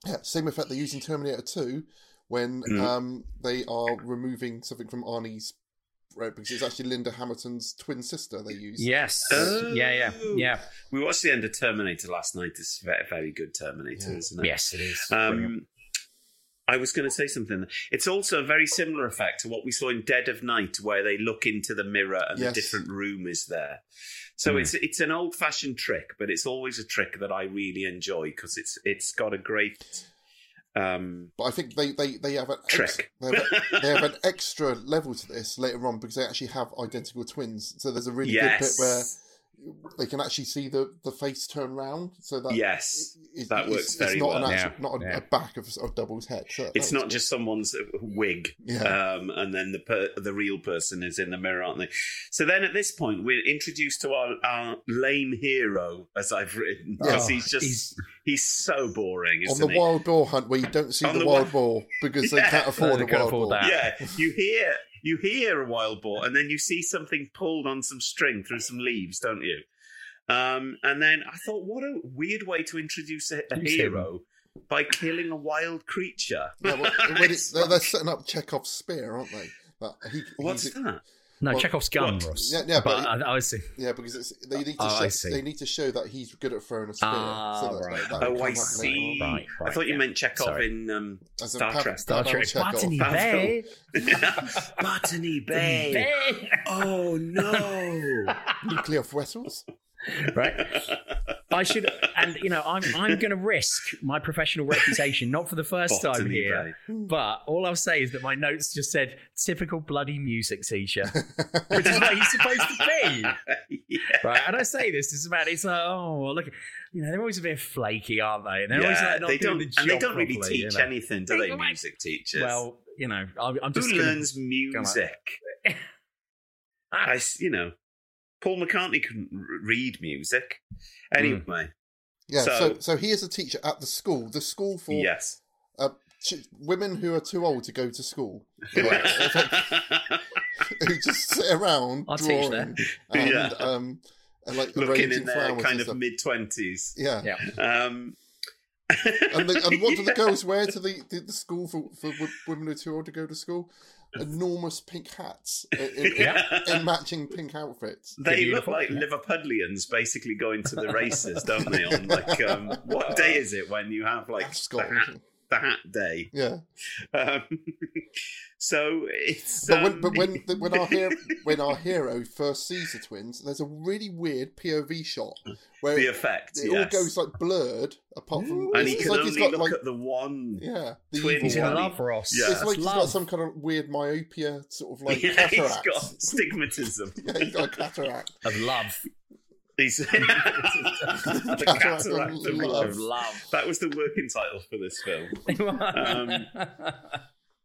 yeah, same effect they use in Terminator Two when Mm. um they are removing something from Arnie's right because it's actually Linda Hamilton's twin sister they use. Yes. Oh. Yeah, yeah, yeah. We watched the end of Terminator last night. It's a very, very good Terminator, Yeah. isn't it? Yes, it is. Um, I was going to say something. It's also a very similar effect to what we saw in Dead of Night, where they look into the mirror and Yes. a different room is there. So Hmm. it's it's an old fashioned trick, but it's always a trick that I really enjoy because it's it's got a great. Um, But I think they, they, they have an ex- they, have a- they have an extra level to this later on because they actually have identical twins. So there's a really yes, good bit where they can actually see the, the face turn round. So that Yes, it- that it's, works it's very not well. An actual, Yeah, not a, yeah. a back of, of Double's head. So It's not just someone's wig, Yeah. um, and then the per- the real person is in the mirror, aren't they? So then, at this point, we're introduced to our, our lame hero, as I've written, because Oh, he's just he's, he's- so boring, on isn't the he? wild boar hunt where you don't see the, the wild wi- boar because they can't afford They a can't wild afford boar. that. yeah, you hear you hear a wild boar, and then you see something pulled on some string through some leaves, don't you? Um, and then I thought, what a weird way to introduce a, a hero by killing a wild creature. Yeah, well, when it's, they're, they're setting up Chekhov's spear, aren't they? That he, What's he's- that? No, Well, Chekhov's gun, what? Ross. Yeah, yeah, but- I, I see. Yeah, because it's, they need to Oh, I show, see. they need to show that he's good at throwing a spear. Ah, so that, right. that, that Oh, I see. later on. Right, I thought you yeah. meant Chekhov Sorry. in um, As a Star Pavel- Trek. Star Pavel Trek. Chekhov. Botany Pavel. Bay. Botany Bay. Oh no! Nuclear vessels. Right? I should, and you know, I'm I'm going to risk my professional reputation, not for the first time Botany here, but all I'll say is that my notes just said typical bloody music teacher, which is what he's supposed to be, yeah. right? And I say this, it's about it's like, oh, look, you know, they're always a bit flaky, aren't they? And they're always Yeah, like not they doing don't, the job and they don't really properly, teach you know. anything, do They. Music teachers. Well, you know, I'm, just gonna- learns music? I, you know, Paul McCartney couldn't read music. Anyway, Yeah, so, So- so he is a teacher at the school. The school for yes. uh, ch- women who are too old to go to school. who just sit around I'll teach drawing and, Yeah. um, and like Looking in their kind of mid twenties. Yeah. Yeah. Um, And, the, and what do the girls wear to the, the, the school for, for women who are too old to go to school? Enormous pink hats in, in, Yeah. in matching pink outfits. They look like yeah. Liverpudlians basically going to the races, don't they? On like, um, what day is it when you have like the Ascot. the hat day? Yeah, Um, so it's. but when um, but when when our hero when our hero first sees the twins, there's a really weird POV shot where the effect, it all yes. goes like blurred, apart from and he can like only got look like at the one. yeah the twin evil in one. love, Ross. Yeah. It's That's like he's got some kind of weird myopia, sort of like Yeah, he's cataract. got stigmatism. yeah, he's got a cataract. of love. He's the Cataract cataract of of love. love. love. That was the working title for this film. Um,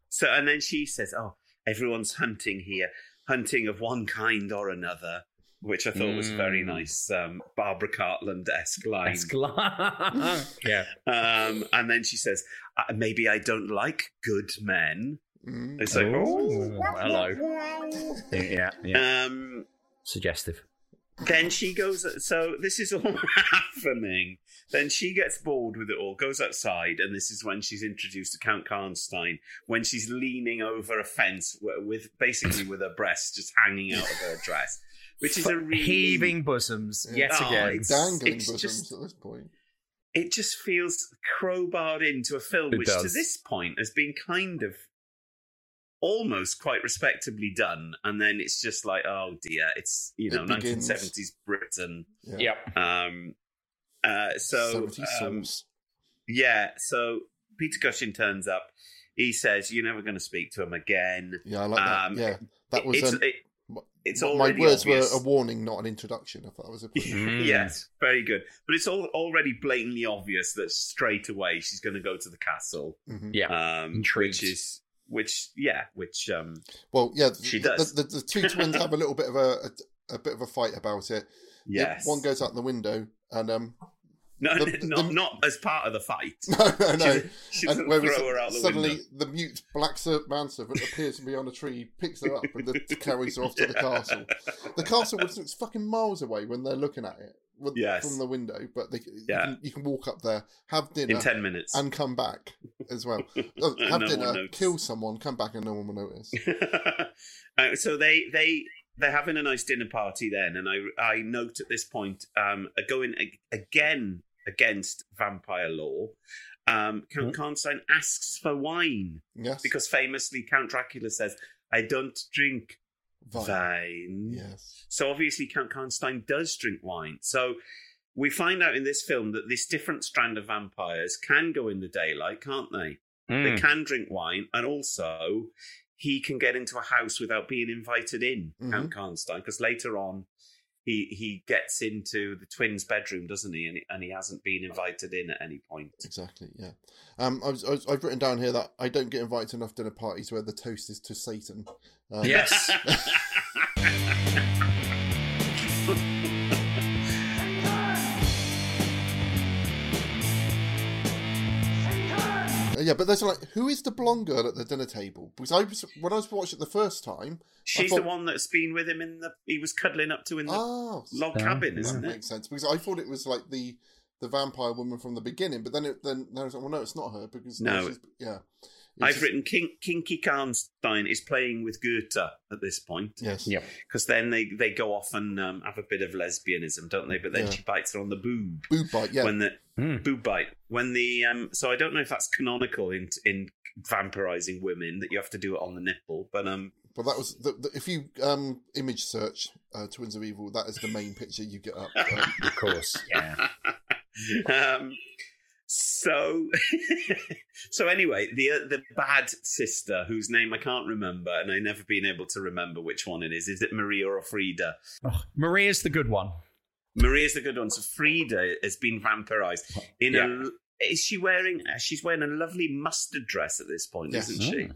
So, and then she says, "Oh, everyone's hunting here, hunting of one kind or another," which I thought was a very Mm. nice um, Barbara Cartland esque line. Yeah. Um, and then she says, "Uh, "Maybe I don't like good men." Mm. It's like, Ooh, oh, hello. Yeah, yeah. Um, Suggestive. Then she goes. So this is all happening. Then she gets bored with it all, goes outside, and this is when she's introduced to Count Karnstein. When she's leaning over a fence with basically with her breasts just hanging out of her dress, which is a really Heaving bosoms yet Oh, again. it's- Dangling it's bosoms just- at this point. it just feels crowbarred into a film It which to this point has been kind of almost quite respectably done and then it's just like oh dear it's you know It 1970s britain Yeah. Yep. um uh so um, yeah so peter cushing turns up he says you're never going to speak to him again Yeah, I like that. um, yeah, that was it's, um, it, m- it's my words obvious. were a warning, not an introduction. I thought that was a. Yes, very good. But it's all already blatantly obvious that straight away she's going to go to the castle. Mhm. Yeah. um, Intrigued. which is which yeah, which um, Well, yeah, She the, does. The, the, the two twins have a little bit of a, a, a bit of a fight about it. yes, One goes out the window, and um, no, the- not the- not as part of the fight. no, no, no. She, she throw her out the suddenly window. the mute black ser- manservant appears to be on a tree, picks her up, and the, carries her off to the castle. The castle was fucking miles away when they're looking at it with, Yes. from the window, but they, Yeah. you, can, you can walk up there, have dinner, in ten minutes. and come back as well. Oh, have no dinner, kill someone, come back, and no one will notice. Uh, so they they they're having a nice dinner party then, and I I note at this point um going ag- again against vampire law. Um, Count Karnstein asks for wine Yes, because famously Count Dracula says, "I don't drink Vine. wine." Yes. So obviously Count Karnstein does drink wine. So we find out in this film that this different strand of vampires can go in the daylight, can't they? Hmm. They can drink wine, and also he can get into a house without being invited in, Count Karnstein, because later on he he gets into the twins' bedroom, doesn't he? And, and he hasn't been invited in at any point. Exactly. Yeah. Um, I was, I was, I've written down here that I don't get invited to enough dinner parties where the toast is to Satan. Um, Yes. Yeah, but there's like, who is the blonde girl at the dinner table? Because I was when I was watching it the first time, She's thought- the one that's been with him in the he was cuddling up to in the Oh, log Yeah, cabin, yeah. isn't that it? makes sense because I thought it was like the the vampire woman from the beginning, but then it then then I was like, well, no, it's not her because No. she's, yeah. I've just- written Kin- Kinky Karnstein is playing with Goethe at this point. Yes. Yeah. Because then they, they go off and um, have a bit of lesbianism, don't they? But then Yeah. she bites her on the boob. Boob bite, yeah. When the Hmm. boob bite. When the um, so I don't know if that's canonical in in vampirizing women that you have to do it on the nipple, but um, But that was the, the, if you um, image search uh, Twins of Evil, that is the main picture you get up. Um, Of course. Yeah. um, so so anyway, the uh, the bad sister whose name I can't remember, and I never been able to remember which one it is. Is it Maria or Frida? Oh, Maria's the good one. Maria's the good one. So Frida has been vampirized. In a, is she wearing? uh, She's wearing a lovely mustard dress at this point, Yes. isn't she?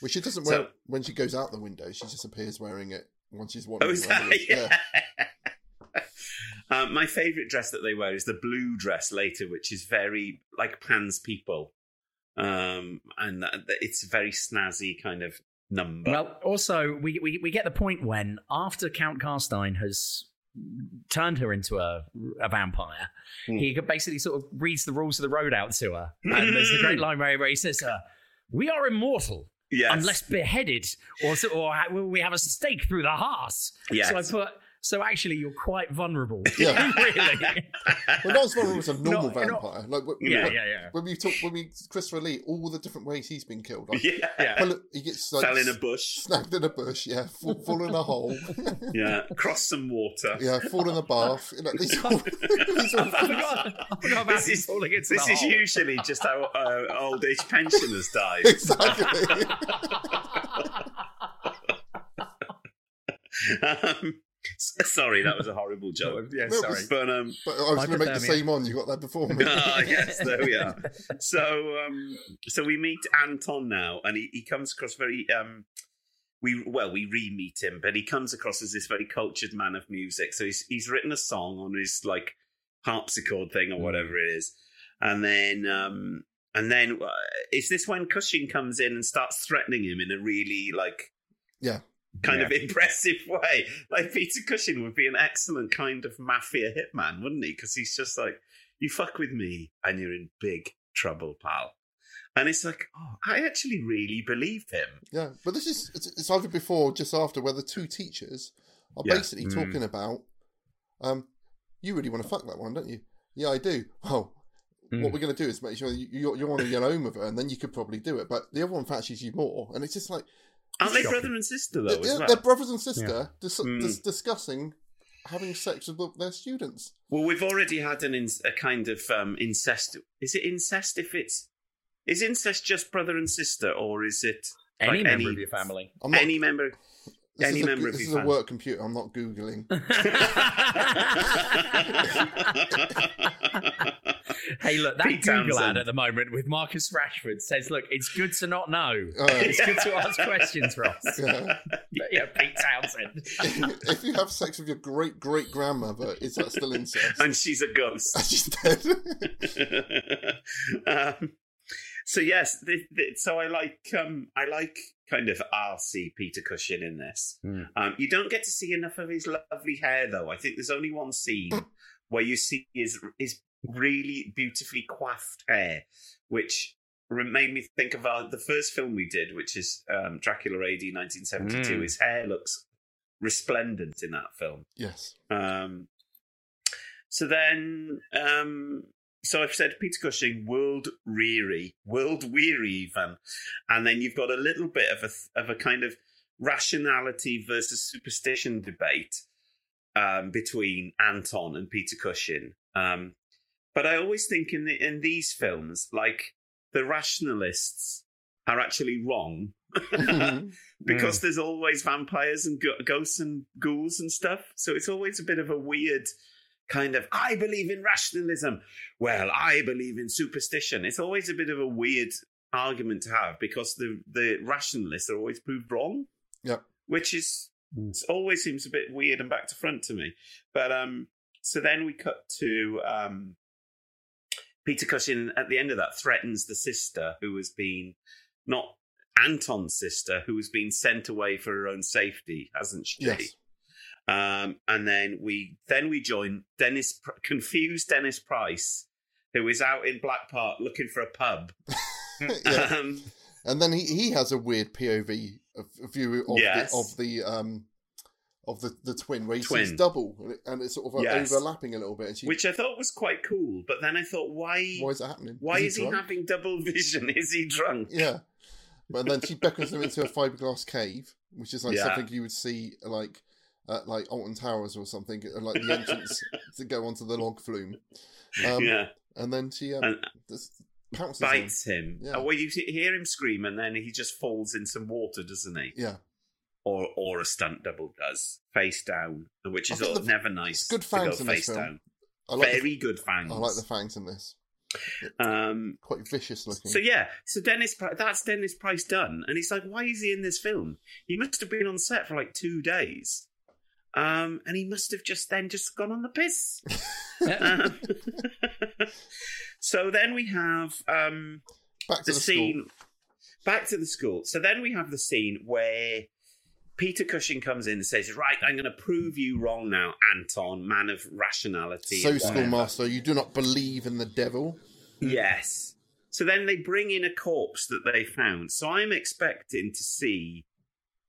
which she doesn't So- wear when she goes out the window. She just appears wearing it when she's Oh, wandering is that? the woods. Yeah. um, my favourite dress that they wear is the blue dress later, which is very like Pan's People, um, and that, that- it's a very snazzy kind of number. Well, also we, we we get the point when after Count Karnstein has turned her into a, a vampire, Hmm. he basically sort of reads the rules of the road out to her, and there's the great line where, he says her, "We are immortal." Yes. Unless beheaded, or or we have a stake through the heart. Yes. So I put. So actually, you're quite vulnerable. Yeah. really. Well, not as vulnerable as a normal Not- not- vampire. like when, Yeah, when, yeah, yeah. When we talk, when we Christopher Lee, all the different ways he's been killed. Like, yeah, yeah. well, he gets like, Fell in a bush. snagged in a bush. Yeah, fall, fall in a hole. Yeah, cross some water. yeah, fall in a bath. You know, these all, these all I forgot, I forgot about This is falling into this the is hole. usually just how uh, old age pensioners die. exactly. um, s- sorry, that was a horrible joke. Yeah, No, sorry. But um, But I was going to make the same on. You got that before me. ah, yes, there we are. So, um, so we meet Anton now, and he, he comes across very. Um, we well, we re-meet him, but he comes across as this very cultured man of music. So he's he's written a song on his like harpsichord thing or whatever it is, and then um, and then uh, is this when Cushing comes in and starts threatening him in a really like Yeah. Kind Yeah. of impressive way. Like Peter Cushing would be an excellent kind of mafia hitman, wouldn't he? Because he's just like, you fuck with me and you're in big trouble, pal. And it's like, oh, I actually really believe him. Yeah, but this is it's, it's either before or just after where the two teachers are Yeah. basically Mm. talking about, um, you really want to fuck that one, don't you? Yeah, I do. Well, Mm. what we're going to do is make sure you, you're, you're on a yellow home with her, and then you could probably do it. But the other one fancies you more, and it's just like Aren't they Shocking. brother and sister, though, they're, they're- brothers and sister dis- Mm. dis- discussing having sex with their students. Well, we've already had an in, a kind of um, incest. Is it incest if it's. Is incest just brother and sister, or is it. Any like member of your family. Not, Any member. This any is a, member of this your is a work computer. I'm not googling. Hey, look, that Pete Google Townshend. ad at the moment with Marcus Rashford says, "Look, it's good to not know. Oh, it's good to ask questions, Ross." Yeah. But yeah, Pete Townshend. if you have sex with your great great grandmother, is that still incest? and she's a ghost. She's dead. um, so yes, th th so I like um, I like kind of RC Peter Cushing in this. Hmm. Um, you don't get to see enough of his lovely hair, though. I think there's only one scene where you see his his really beautifully coiffed hair, which made me think of our, the first film we did, which is um, Dracula AD 1972. Mm. His hair looks resplendent in that film. yes. Um, so then, um, so I've said Peter Cushing, world weary, world weary even, and then you've got a little bit of a of a kind of rationality versus superstition debate um, between Anton and Peter Cushing. Um, but I always think in the, in these films, like the rationalists are actually wrong because there's always vampires and go- ghosts and ghouls and stuff. So it's always a bit of a weird kind of I believe in rationalism. Well, I believe in superstition. It's always a bit of a weird argument to have because the the rationalists are always proved wrong, Yep. which is it always seems a bit weird and back to front to me. But um, so then we cut to um, Peter Cushing at the end of that threatens the sister who has been not Anton's sister who has been sent away for her own safety, hasn't she? Yes. Um, and then we then we join Dennis confused Dennis Price, who is out in Black Park looking for a pub. Yeah. Um, And then he, he has a weird POV view of Yes. the of the um of the, the twin where he Twin. sees double and, it, and it's sort of uh, Yes. overlapping a little bit. And she, Which I thought was quite cool, but then I thought, why? why is that happening? Why he is he drunk? having double vision? Is he drunk? Yeah. But then she beckons him into a fiberglass cave, which is like Yeah. something you would see like at like Alton Towers or something, like the entrance to go onto the log flume. Um, yeah, And then she um, And- just pounces on him. bites him. Yeah. Oh, well, you hear him scream, and then he just falls in some water, doesn't he? Yeah. Or, or a stunt double does face down, which is all- the- never nice. it's good fangs in this face film. down. I like the- Very good fangs. I like the fangs in this. Um, Quite vicious looking. So yeah, so Dennis, that's Dennis Price done, and he's like, why is he in this film? He must have been on set for like two days, um, and he must have just then just gone on the piss. Um, so then we have um, Back to the, the scene. Back to the school. So then we have the scene where Peter Cushing comes in and says, "Right, I'm going to prove you wrong now, Anton, man of rationality." So and schoolmaster, you do not believe in the devil. Yes. So then they bring in a corpse that they found. So I'm expecting to see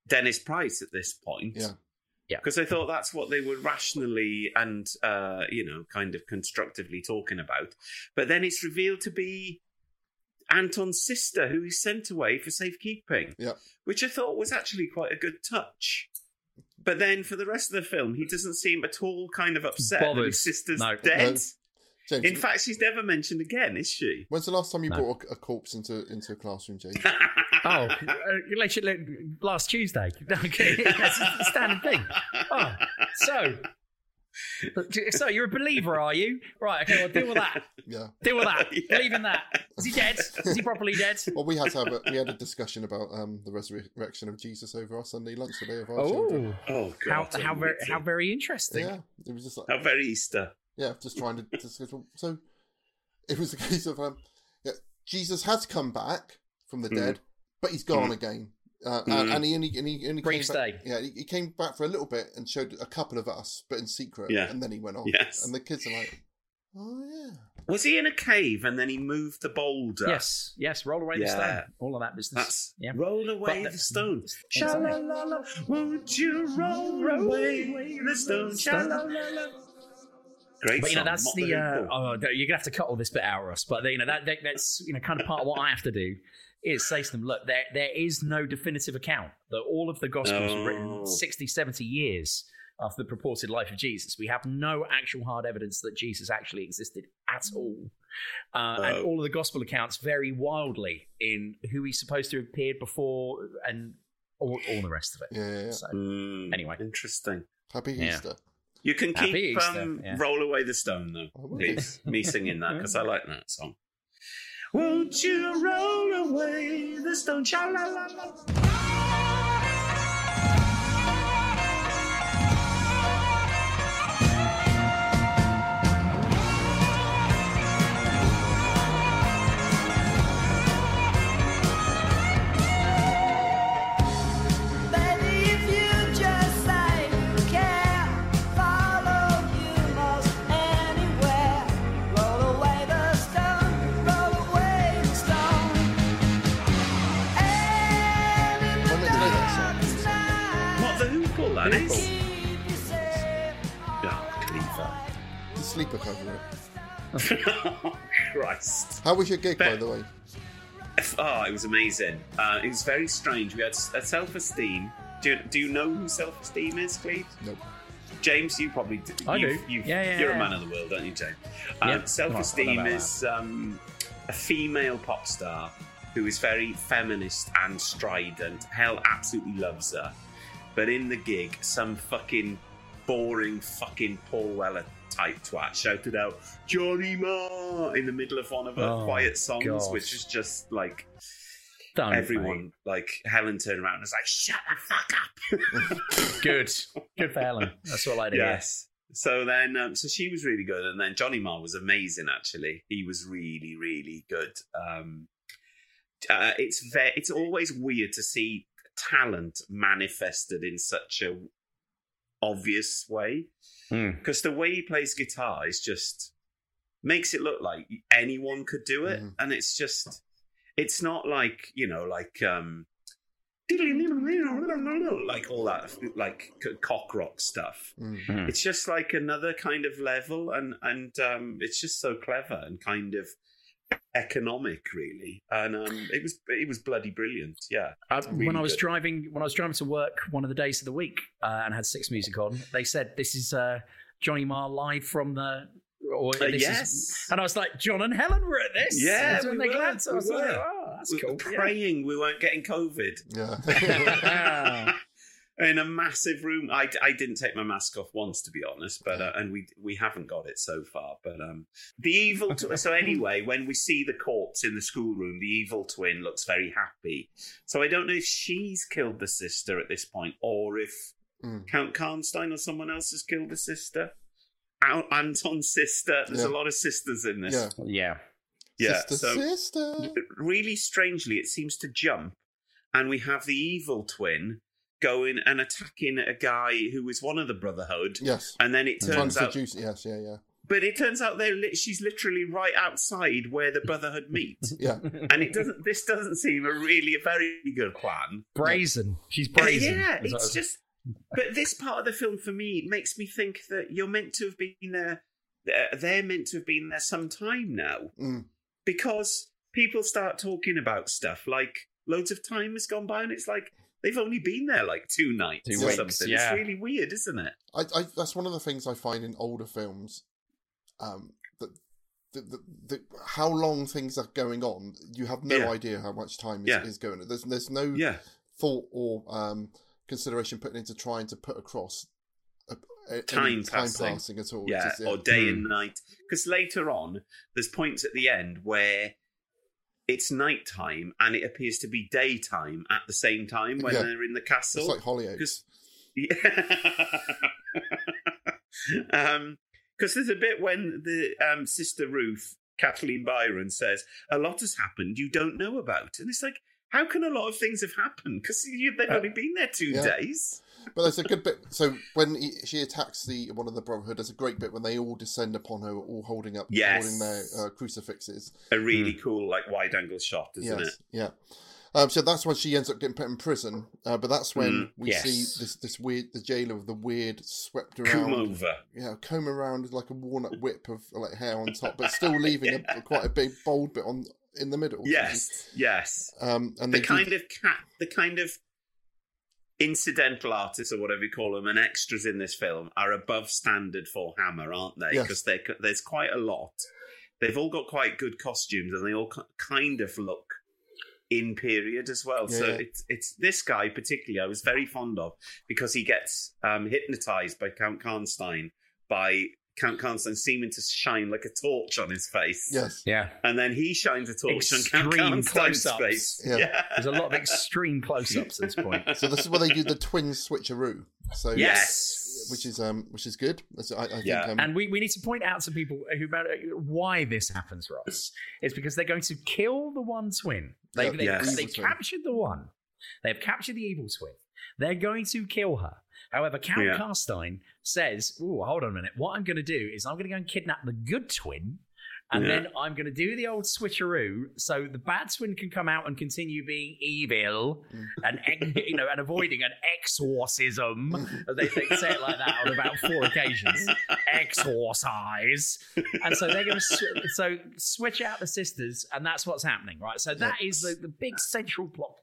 Dennis Price at this point. Yeah. Yeah. Because I thought that's what they were rationally and, uh, you know, kind of constructively talking about. But then it's revealed to be Anton's sister, who he's sent away for safekeeping, Yeah. which I thought was actually quite a good touch. But then for the rest of the film, he doesn't seem at all kind of upset that his sister's No. dead. No. James, In fact, she's never mentioned again, is she? when's the last time you No. brought a, a corpse into into a classroom, James? Oh, uh, let you- let- last Tuesday. Okay, that's a standard thing. Oh, so, so you're a believer, are you? Right. Okay. Well, deal with that. yeah. Deal with that. Yeah. Believe in that. Is he dead? Is he properly dead? Well, we had to have a, we had a discussion about um, the resurrection of Jesus over our Sunday lunch today of our children. Oh, Oh, how God. how very how very interesting. Yeah, it was just like How very Easter. Yeah, just trying to discuss. So it was a case of um, yeah, Jesus has come back from the Mm. dead, but he's gone again. Uh, and, Mm. and he only, and he, only Brief came back, stay. yeah, he, he came back for a little bit and showed a couple of us, but in secret. Yeah. and then he went off. Yes. and the kids are like, "Oh yeah, Was he in a cave and then he moved the boulder? Yes. Yes. Roll away the stone. All of that business. That's yeah. roll away But the stone. Exactly. Sha-la-la-la, won't you roll away the stone? Sha-la-la-la. Great But you know song, that's Motley the uh, Crue. oh, you're gonna have to cut all this bit out, Russ. But you know that, that that's you know kind of part of what I have to do is say to them, look, there there is no definitive account that all of the Gospels were Oh. written 60, 70 years after the purported life of Jesus. We have no actual hard evidence that Jesus actually existed at all, uh, and Oh. all of the Gospel accounts vary wildly in who he's supposed to have appeared before and all, all the rest of it. yeah, yeah." yeah. So Mm, anyway. interesting. Happy Yeah. Easter. You can Happy keep Easter, um, yeah. roll away the stone though, I please. Me singing that because I like that song. Won't you roll away the stone? Sha-la-la-la. The who call that is? keep you safe. Oh, The sleeper cover. Cleaver. Christ. How was your gig, by the way? Oh, it was amazing. Uh, it was very strange. We had a self-esteem. Do you, do you know who self-esteem is, Cleve? Nope. James, you probably do. I you, do. You, Yeah, yeah, You're yeah. a man of the world, don't you, James? Yeah. Um, self-esteem Well, I don't know is um, a female pop star who is very feminist and strident. Hell, absolutely loves her. But in the gig, some fucking boring fucking Paul Weller type twat shouted out Johnny Marr in the middle of one of her Oh, quiet songs, God. which is just like Don't, everyone, mate. like Helen turned around and was like, "Shut the fuck up." Good. Good for Helen. That's what I did. Yes. So then, um, so she was really good, and then Johnny Marr was amazing. Actually, he was really, really good. Um, uh, it's ve- it's always weird to see talent manifested in such a obvious way Mm. because the way he plays guitar is just makes it look like anyone could do it, Mhm. and it's just It's not like you know, like um, like all that like cock rock stuff. Mm. It's just like another kind of level, and and um, it's just so clever and kind of economic, really. And um, it was it was bloody brilliant. Yeah, Uh, Really when I was good. driving, when I was driving to work one of the days of the week uh, and had six music on, they said this is uh, Johnny Marr live from the. Or Uh, this is- yes. and I was like, John and Helen were at this. Yeah, That's we they were, glad. So I we was like, were. oh, that's We were cool. Yeah. praying we weren't getting COVID. Yeah. in a massive room. I, I didn't take my mask off once, to be honest, but uh, and we we haven't got it so far. But um, the evil. Tw- so anyway, when we see the corpse in the schoolroom, the evil twin looks very happy. So I don't know if she's killed the sister at this point, or if Mm. Count Karnstein or someone else has killed the sister. Al- Anton's sister. There's Yeah. a lot of sisters in this. Yeah. Yeah. Yeah, Sister, so sister. really strangely, it seems to jump, and we have the evil twin going and attacking a guy who was one of the Brotherhood. Yes. and then it turns to out, seduce. Yes, yeah, yeah. but it turns out they're li- she's literally right outside where the Brotherhood meet, Yeah. and it doesn't. This doesn't seem a really a very good plan. Brazen. She's brazen. Yeah, Is it's just. But this part of the film, for me, makes me think that you're meant to have been there. uh, They're meant to have been there some time now, Mm. because people start talking about stuff like loads of time has gone by, and it's like they've only been there like two nights Two or weeks, something. yeah. It's really weird, isn't it? I, I that's one of the things I find in older films. Um, that the, the, the, how long things are going on, you have no Yeah. idea how much time is, Yeah. is going. on. There's there's no Yeah. thought or um, consideration put into trying to put across a, a, any Time time passing. passing at all. Yeah, It's just- or day and night. Because later on, there's points at the end where it's nighttime and it appears to be daytime at the same time when Yeah. they're in the castle. It's like Hollyoaks. Because um, cause there's a bit when the um, sister Ruth, Kathleen Byron, says, A lot has happened you don't know about. And it's like, how can a lot of things have happened? Because they've only been there two Uh, Yeah. days. But there's a good bit. So when he, she attacks the one of the Brotherhood, there's a great bit when they all descend upon her, all holding up, Yes. holding their uh, crucifixes. A really cool, like, wide angle shot, isn't yes, it? yeah. Um, so that's when she ends up getting put in prison. Uh, but that's when Mm, we yes. see this this weird the jailer with the weird swept around Comb over. Yeah, comb around with like a walnut whip of like hair on top, but still leaving a, quite a big bold bit on in the middle. Yes, yes. Um, and the they do- kind of cat, the kind of incidental artists or whatever you call them, and extras in this film are above standard for Hammer, aren't they? Yes. Because there's quite a lot. They've all got quite good costumes, and they all kind of look in period as well. so it's it's this guy particularly I was very fond of because he gets um, hypnotized by Count Karnstein by Count Karnstein seeming to shine like a torch on his face. Yes. Yeah. And then he shines a torch on Count Extreme Karnstein's close-ups. face. Yeah. There's a lot of extreme close-ups at this point. So this is where they do the twin switcheroo. So Yes. which is um which is good. That's- I, I think Yeah. um, and we, we need to point out to people who about why this happens, Ross. It's because they're going to kill the one twin. They, Yeah, they, yes. they Evil twin. captured the one. They've captured the evil twin. They're going to kill her. However, Count Yeah. Karnstein says, "Oh, hold on a minute. What I'm going to do is I'm going to go and kidnap the good twin." And Yeah. then I'm going to do the old switcheroo, so the bad twin can come out and continue being evil, and you know, and avoiding an exorcism. they, they say it like that on about four occasions. Exorcise, and so they're going to sw- so switch out the sisters, and that's what's happening, right? So that is the, the big central plot.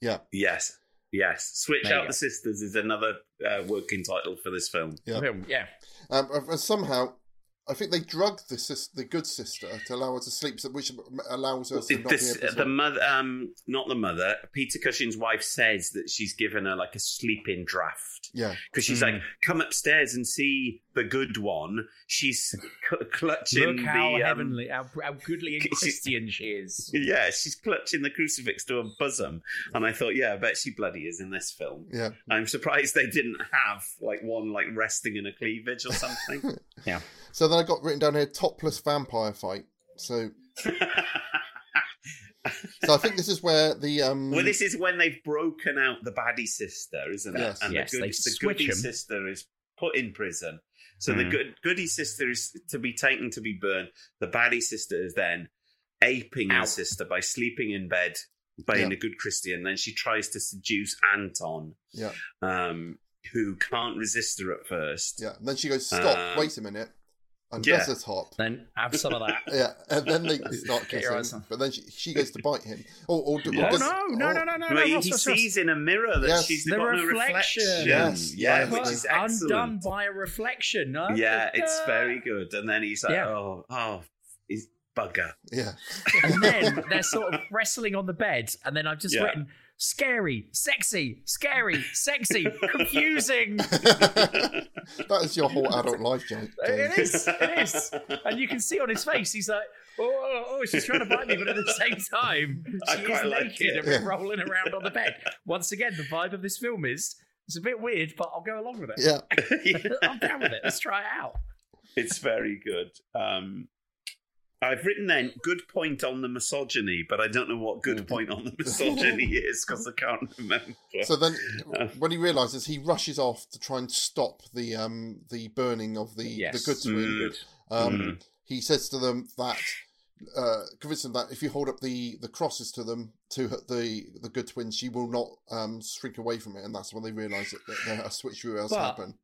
Yeah. Yes. Yes. Switch There Out go. the Sisters is another uh, working title for this film. Yeah. yeah. Um, somehow, I think they drugged the sis- the good sister to allow her to sleep, which allows her to not This, be able to. the mother, um, not the mother. Peter Cushing's wife says that she's given her like a sleeping draft yeah, because she's Mm. like, "Come upstairs and see the good one." She's c- clutching Look how the um, heavenly, how, how goodly and Christian she is. Yeah, she's clutching the crucifix to her bosom, and I thought, yeah, I bet she bloody is in this film. yeah. I'm surprised they didn't have like one like resting in a cleavage or something. Yeah. So then I got written down here topless vampire fight. So, so I think this is where the um. Well, this is when they've broken out the baddie sister, isn't it? Yes. And Yes, the, they good, the switch goody 'em. sister is put in prison. So the Mm. good goody sister is to be taken to be burned. The baddie sister is then aping her sister by sleeping in bed, being Yeah. a good Christian. Then she tries to seduce Anton, Yeah, um, who can't resist her at first. yeah. And then she goes, "Stop! Um, wait a minute." And yeah. does the. Then have some of that. Yeah, and then they start Get your eyes kissing. But then she, she goes to bite him. Or, or, or Yeah. Oh does- no, no, no, no, no, no! Well, he, Ross, he Ross, Ross. sees in a mirror that Yes. she's The got a reflection. reflection. Yes, yeah, yes. which is excellent. undone by a reflection. Huh? Yeah, it's very good. And then he's like, Yeah. oh, oh, he's bugger. Yeah. And then they're sort of wrestling on the bed, and then I've just Yeah. written scary, sexy, scary, sexy, confusing. that is your whole adult life, James. It is, it is. And you can see on his face, he's like, oh, oh, oh, she's trying to bite me, but at the same time, she is like naked it. and we're rolling around on the bed. Once again, the vibe of this film is it's a bit weird, but I'll go along with it. Yeah. I'm down with it. Let's try it out. It's very good. Um, I've written then good point on the misogyny, but I don't know what good point on the misogyny is because I can't remember. So then, when he realizes, he rushes off to try and stop the um the burning of the Yes. the good twin. Mm. Um, Mm. He says to them that, uh, convince them that if you hold up the, the crosses to them to her- the the good twins, she will not um shrink away from it, and that's when they realise that, that a switcheroo has But happened.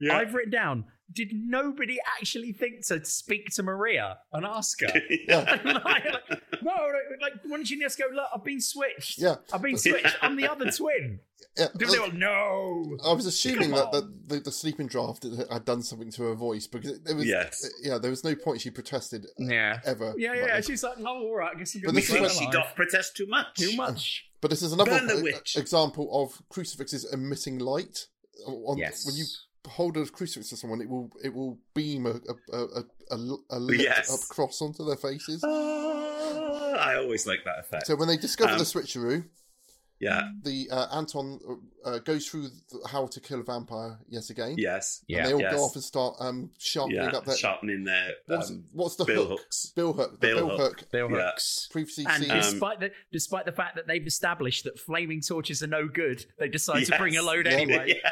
Yeah. I've written down, did nobody actually think to speak to Maria and ask her? Yeah. like, no, like, why don't you just go, look, I've been switched. Yeah. I've been switched. I'm the other twin. Yeah, They were like, no. I was assuming that the, the, the sleeping draft had- had done something to her voice because there was Yes. yeah there was no point she protested Yeah. ever. Yeah, But- yeah. She's like, oh, all right. I guess I'm But going this to is be she alive. doth protest too much. Too much. But this is another Burn the witch. example of crucifixes emitting light. On, Yes. When you hold a crucifix to someone, it will it will beam a a, a, a, a lit Yes. up cross onto their faces. Ah, I always like that effect. So when they discover Um, the switcheroo, yeah. the uh, Anton uh, goes through the, how to kill a vampire yet again. Yes. And they all yes. go off and start um, sharpening yeah. up their. Sharpening their what's, um, what's the bill hook? hooks. Bill hook. Bill bill, hook. hook. Bill Yeah. hooks. Previously And seen. despite the despite the fact that they've established that flaming torches are no good, they decide to bring a load Yeah. anyway.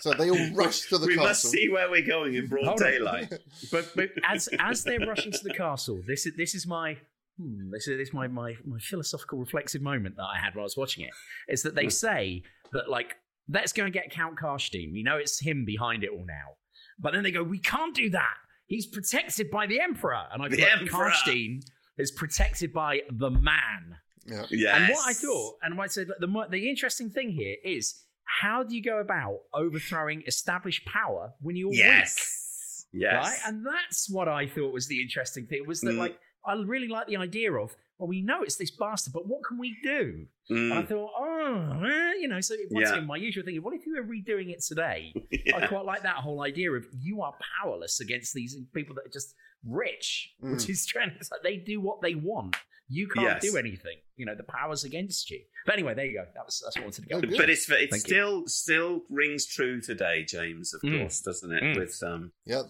so they all rush to the we castle. must see where we're going in broad Hold daylight. But, but as as they're rushing to the castle, this is this is my hmm, this is, this is my, my my philosophical reflexive moment that I had while I was watching it. Is that they say that like let's go and get Count Karnstein. We know it's him behind it all now. But then they go, we can't do that. He's protected by the Emperor, and I The thought Emperor. Karnstein is protected by the man. Yeah. Yes. And what I thought, and what I said, the the interesting thing here is how do you go about overthrowing established power when you're weak? Yes. Yes. Right? And that's what I thought was the interesting thing was that, Mm. like, I really like the idea of, well, we know it's this bastard, but what can we do? And I Mm. thought, oh, eh, you know, so once Yeah. again, my usual thing is, what if you were redoing it today? I quite like that whole idea of you are powerless against these people that are just rich, which Mm. is trend. It's like they do what they want. You can't Yes. do anything. You know, the power's against you. But anyway, there you go. That was that's what I wanted to go. Oh, But it's it Thank you. still still rings true today, James. Of Mm. course, doesn't it? Mm. With um, Yeah.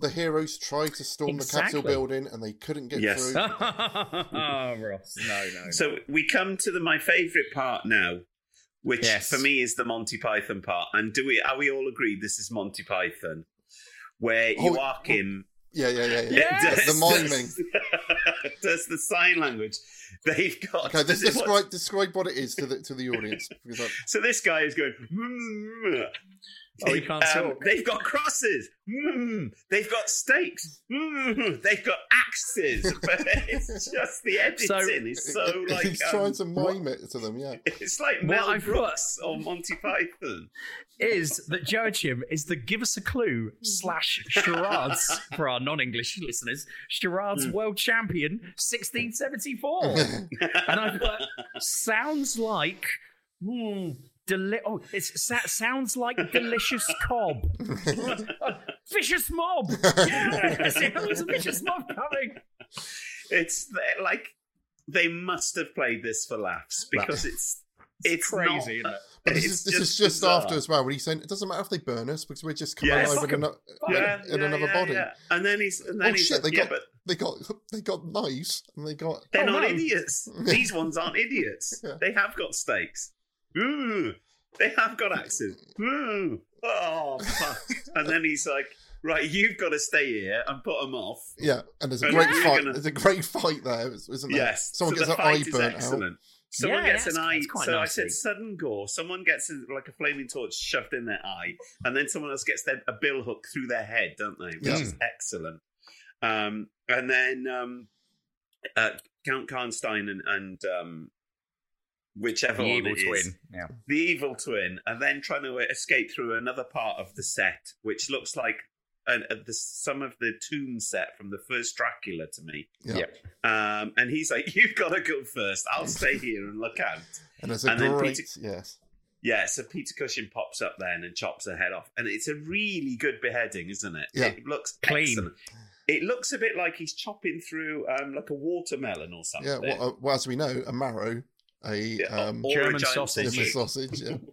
The heroes tried to storm the Capitol building and they couldn't get Yes. through. oh, Ross, no, no. so we come to the my favourite part now, which Yes. for me is the Monty Python part. And do we are we all agreed this is Monty Python, where you Oh, Joachim Yeah, yeah, yeah, yeah. Yes! The miming. does, does the sign language. They've got Okay, this describe describe what it is to the to the audience. I, So this guy is going. Hmm. "Mm." Oh, he can't Um, talk. They've got crosses. Mm. They've got stakes. Mm. They've got axes. But it's just the editing So- is so like he's um, trying to mime it to them. Yeah. It's like What Mel I've Brooks or Monty Python. is that Joachim is the give us a clue slash charades for our non-English listeners. Charades world champion, 1674, and I thought sounds like. Hmm, deli- oh, it sounds like delicious cob. vicious mob. Yes, there was a vicious mob coming. It's like they must have played this for laughs because it's it's, crazy, not- isn't it? But this it's is this is just bizarre. after as well when he's saying it doesn't matter if they burn us because we're just coming Yeah, alive fuck in, 'em. ano- Yeah, in, in yeah, another yeah, body. yeah. And then he's and then Oh he's shit! like, They yeah, got but they got they got knives and they got They're Oh, not no. idiots. These ones aren't idiots. Yeah. They have got stakes. Ooh, they have got axes. Ooh, oh fuck! And then he's like, right, you've got to stay here and put them off. Yeah, and there's a And great fight. gonna- there's a great fight there, isn't there? Yes, someone so gets an eye fight burnt excellent. out. Someone Yeah, gets an eye. that's quite So I said sudden gore. Someone gets a, like a flaming torch shoved in their eye, and then someone else gets their, a bill hook through their head, don't they? Which Yeah. is excellent. Um, and then um, uh, Count Karnstein and, and um, whichever The one evil it is, twin. Yeah. the evil twin, and then trying to escape through another part of the set, which looks like an, uh, the, some of the tomb set from the first Dracula to me. Yeah. Yep. Um, and he's like, "You've got to go first. I'll stay here and look out." And there's a And then great Peter- yes. Yeah, so Peter Cushing pops up then and chops her head off, and it's a really good beheading, isn't it? Yeah. It looks Clean. excellent. It looks a bit like he's chopping through um, like a watermelon or something. Yeah, well, uh, well, as we know, a marrow, a Yeah, um, or a German giant sausage. Sausage. Yeah.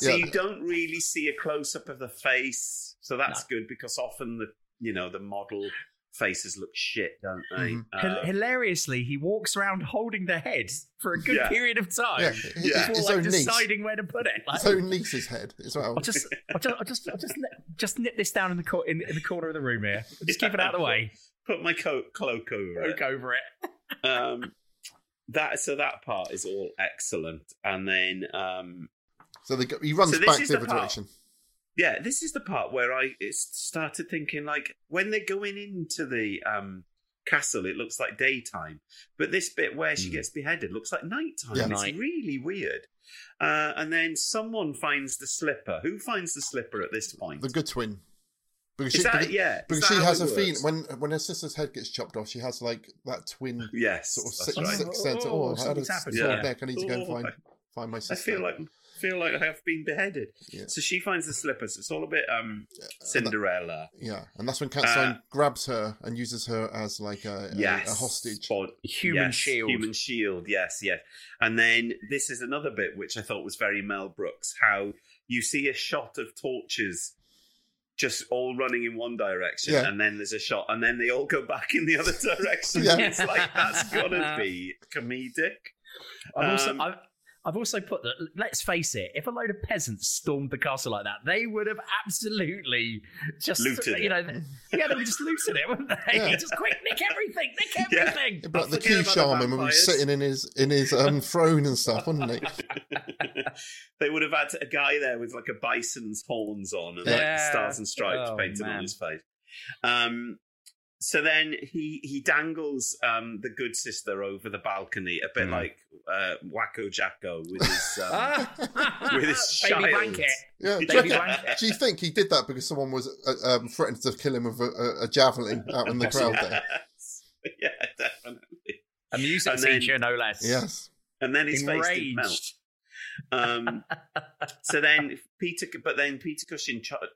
So Yeah. you don't really see a close up of the face, so that's good because often the you know the model faces look shit, don't they? Mhm. Uh, Hil- hilariously, he walks around holding the head for a good Yeah. period of time Yeah, his- Yeah. before his like own niece. deciding where to put it. Like, His own niece's head as well. I'll just, I'll just, I'll just, I'll just, nip, just nip this down in the cor- in, in the corner of the room here. Just keep it out of the way. Put my coat cloak over it. Over it. um, that so that part is all excellent, and then um, So they go, he runs So this back is the the other part- direction. yeah, this is the part where I s- started thinking like when they're going into the um, castle, it looks like daytime, but this bit where she gets beheaded looks like nighttime. Yeah. It's Night. really weird. Uh, and then someone finds the slipper. Who finds the slipper at this point? The good twin. Because Is she, that- because, yeah, is because that she has a feeling when when her sister's head gets chopped off, she has like that twin yes, sort of that's sixth, right. sixth sense. Oh, Oh, how something's does happened. Yeah. neck? I need to go and Oh, find find my I feel like feel like I have been beheaded. Yeah. So she finds the slippers. It's all a bit um And that- Cinderella. yeah, and that's when Karnstein Uh, grabs her and uses her as like a, a- yes, a, hostage. Spot- Human yes, shield. Human shield. Yes, yes. And then this is another bit which I thought was very Mel Brooks. How you see a shot of torches. Just all running in one direction, Yeah. and then there's a shot, and then they all go back in the other direction. Yeah. It's like that's gotta be comedic. I've also, Um, I've, I've also put that. Let's face it: if a load of peasants stormed the castle like that, they would have absolutely just Looted You it. know, yeah, they would just looted it, wouldn't they? Yeah. just quick, nick everything, nick everything. It'd be like the forget Keith about Shaman when we were vampires. sitting in his in his um, throne and stuff, wouldn't he? they would have had a guy there with like a bison's horns on and like stars and stripes Oh, painted man. on his face. Um, so then he he dangles um, the good sister over the balcony, a Mm. bit like uh, Wacko Jacko with his. Um, with his baby child. blanket. Yeah, do you, Baby reckon- blanket. do you think he did that because someone was uh, um, threatened to kill him with a, a, a javelin out in the crowd there? Yeah, definitely. A music And then- teacher, no less. Yes. And then his face did melt. Enraged. Um, so then Peter, but then Peter Cushing ch- uh,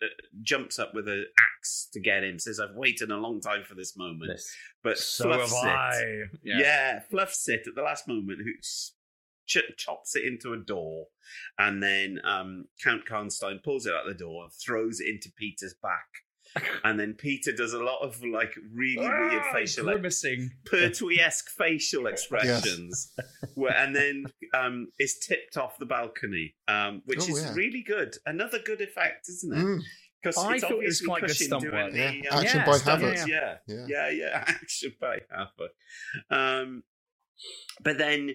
jumps up with an axe to get him. Says, "I've waited a long time for this moment." Yes. But So fluffs have it. I. Yeah. fluffs it at the last moment. Who ch- chops it into a door, and then um, Count Karnstein pulls it out the door and throws it into Peter's back. And then Peter does a lot of like really weird Ah, facial grimacing. Pertwee-esque facial expressions, where, and then um, is tipped off the balcony, um, which Oh, is yeah. really good. Another good effect, isn't it? Mm. Because I it's thought it was obviously quite good Cushing stunt doing work. the, Yeah. um, Action yeah, by stunt, Havoc. yeah. yeah, Yeah. yeah, yeah, action by Havoc. Um, but then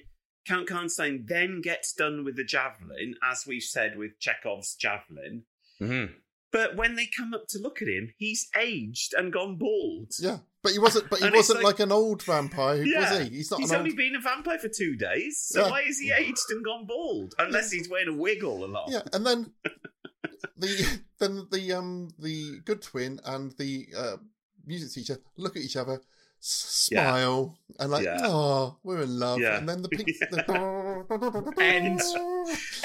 Count Karnstein then gets done with the javelin, as we've said with Chekhov's javelin. Mm-hmm. But when they come up to look at him, he's aged and gone bald. Yeah, but he wasn't. But he And wasn't like- like, an old vampire, Yeah. was he? He's not He's only old. been a vampire for two days, so Yeah. why is he aged and gone bald? Unless he's wearing a wig all along. Yeah, and then the then the um the good twin and the uh, music teacher look at each other, s- Yeah. smile, and like, oh, we're in love. And then the pink, the, End.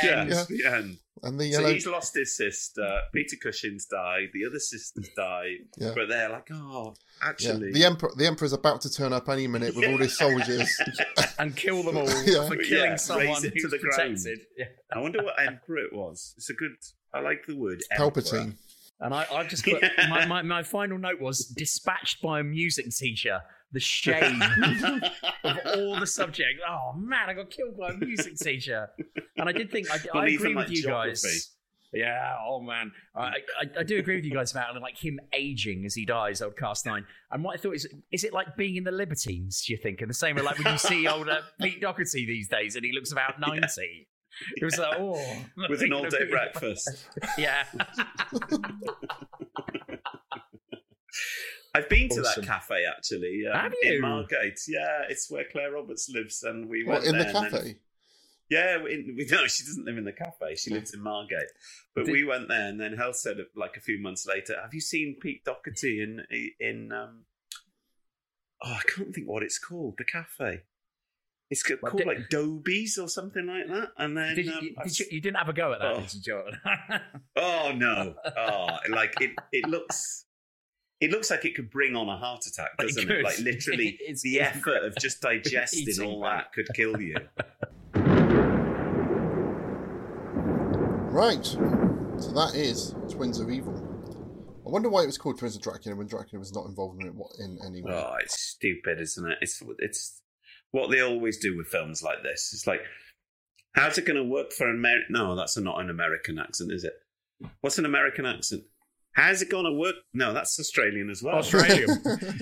Yeah, End. it's the end. and the So he's lost his sister. Peter Cushing's died. The other sisters died. Yeah. But they're like, oh, yeah, actually. the emperor. The emperor's about to turn up any minute with all his soldiers. and kill them all Yeah. for killing raise someone it to who's the ground. protected. Yeah. I wonder what emperor it was. It's a good. I like the word emperor. Palpatine. And I, I just put Yeah. my, my, my final note was dispatched by a music teacher. The shame of all the subjects. Oh man, I got killed by a music teacher. And I did think I, I agree like with you geography. guys. Yeah, oh man, I, I, I do agree with you guys about like him aging as he dies, old Karnstein. And what I thought is, is it like being in the Libertines? Do you think? And the same way, like when you see older Pete Doherty these days, and he looks about ninety. It was like, oh, With an all-day breakfast. yeah. I've been to that cafe actually. um, Have you? In Margate. Yeah, it's where Claire Roberts lives, and we What, went in the and then- cafe? Yeah, we, we no, she doesn't live in the cafe. She lives in Margate. But Did- we went there, and then Hell said, like a few months later, "Have you seen Pete Doherty in in um? Oh, I can't think what it's called. The cafe. It's ca- Well, called did- like Dobies or something like that. And then Did you, um, you- did you, you didn't have a go at that, Oh. did you, Jordan? Oh no! Oh, like it. It looks. It looks like it could bring on a heart attack, doesn't it? could. Like literally, It's- the effort of just digesting all that. that could kill you. Right. So that is Twins of Evil. I wonder why it was called Twins of Dracula when Dracula was not involved in it in any way. Oh, it's stupid, isn't it? It's it's what they always do with films like this. It's like, how's it going to work for an American? No, that's not an American accent, is it? What's an American accent? How's it going to work? No, that's Australian as well. Australian.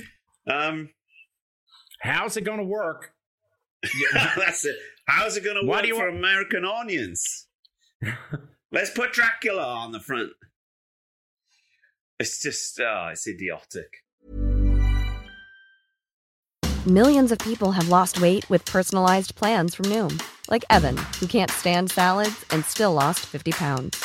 um, How's it going to work? that's it. How's it going to Why work you for want- American audience? Let's put Dracula on the front. It's just, oh, it's idiotic. Millions of people have lost weight with personalized plans from Noom, like Evan, who can't stand salads and still lost 50 pounds.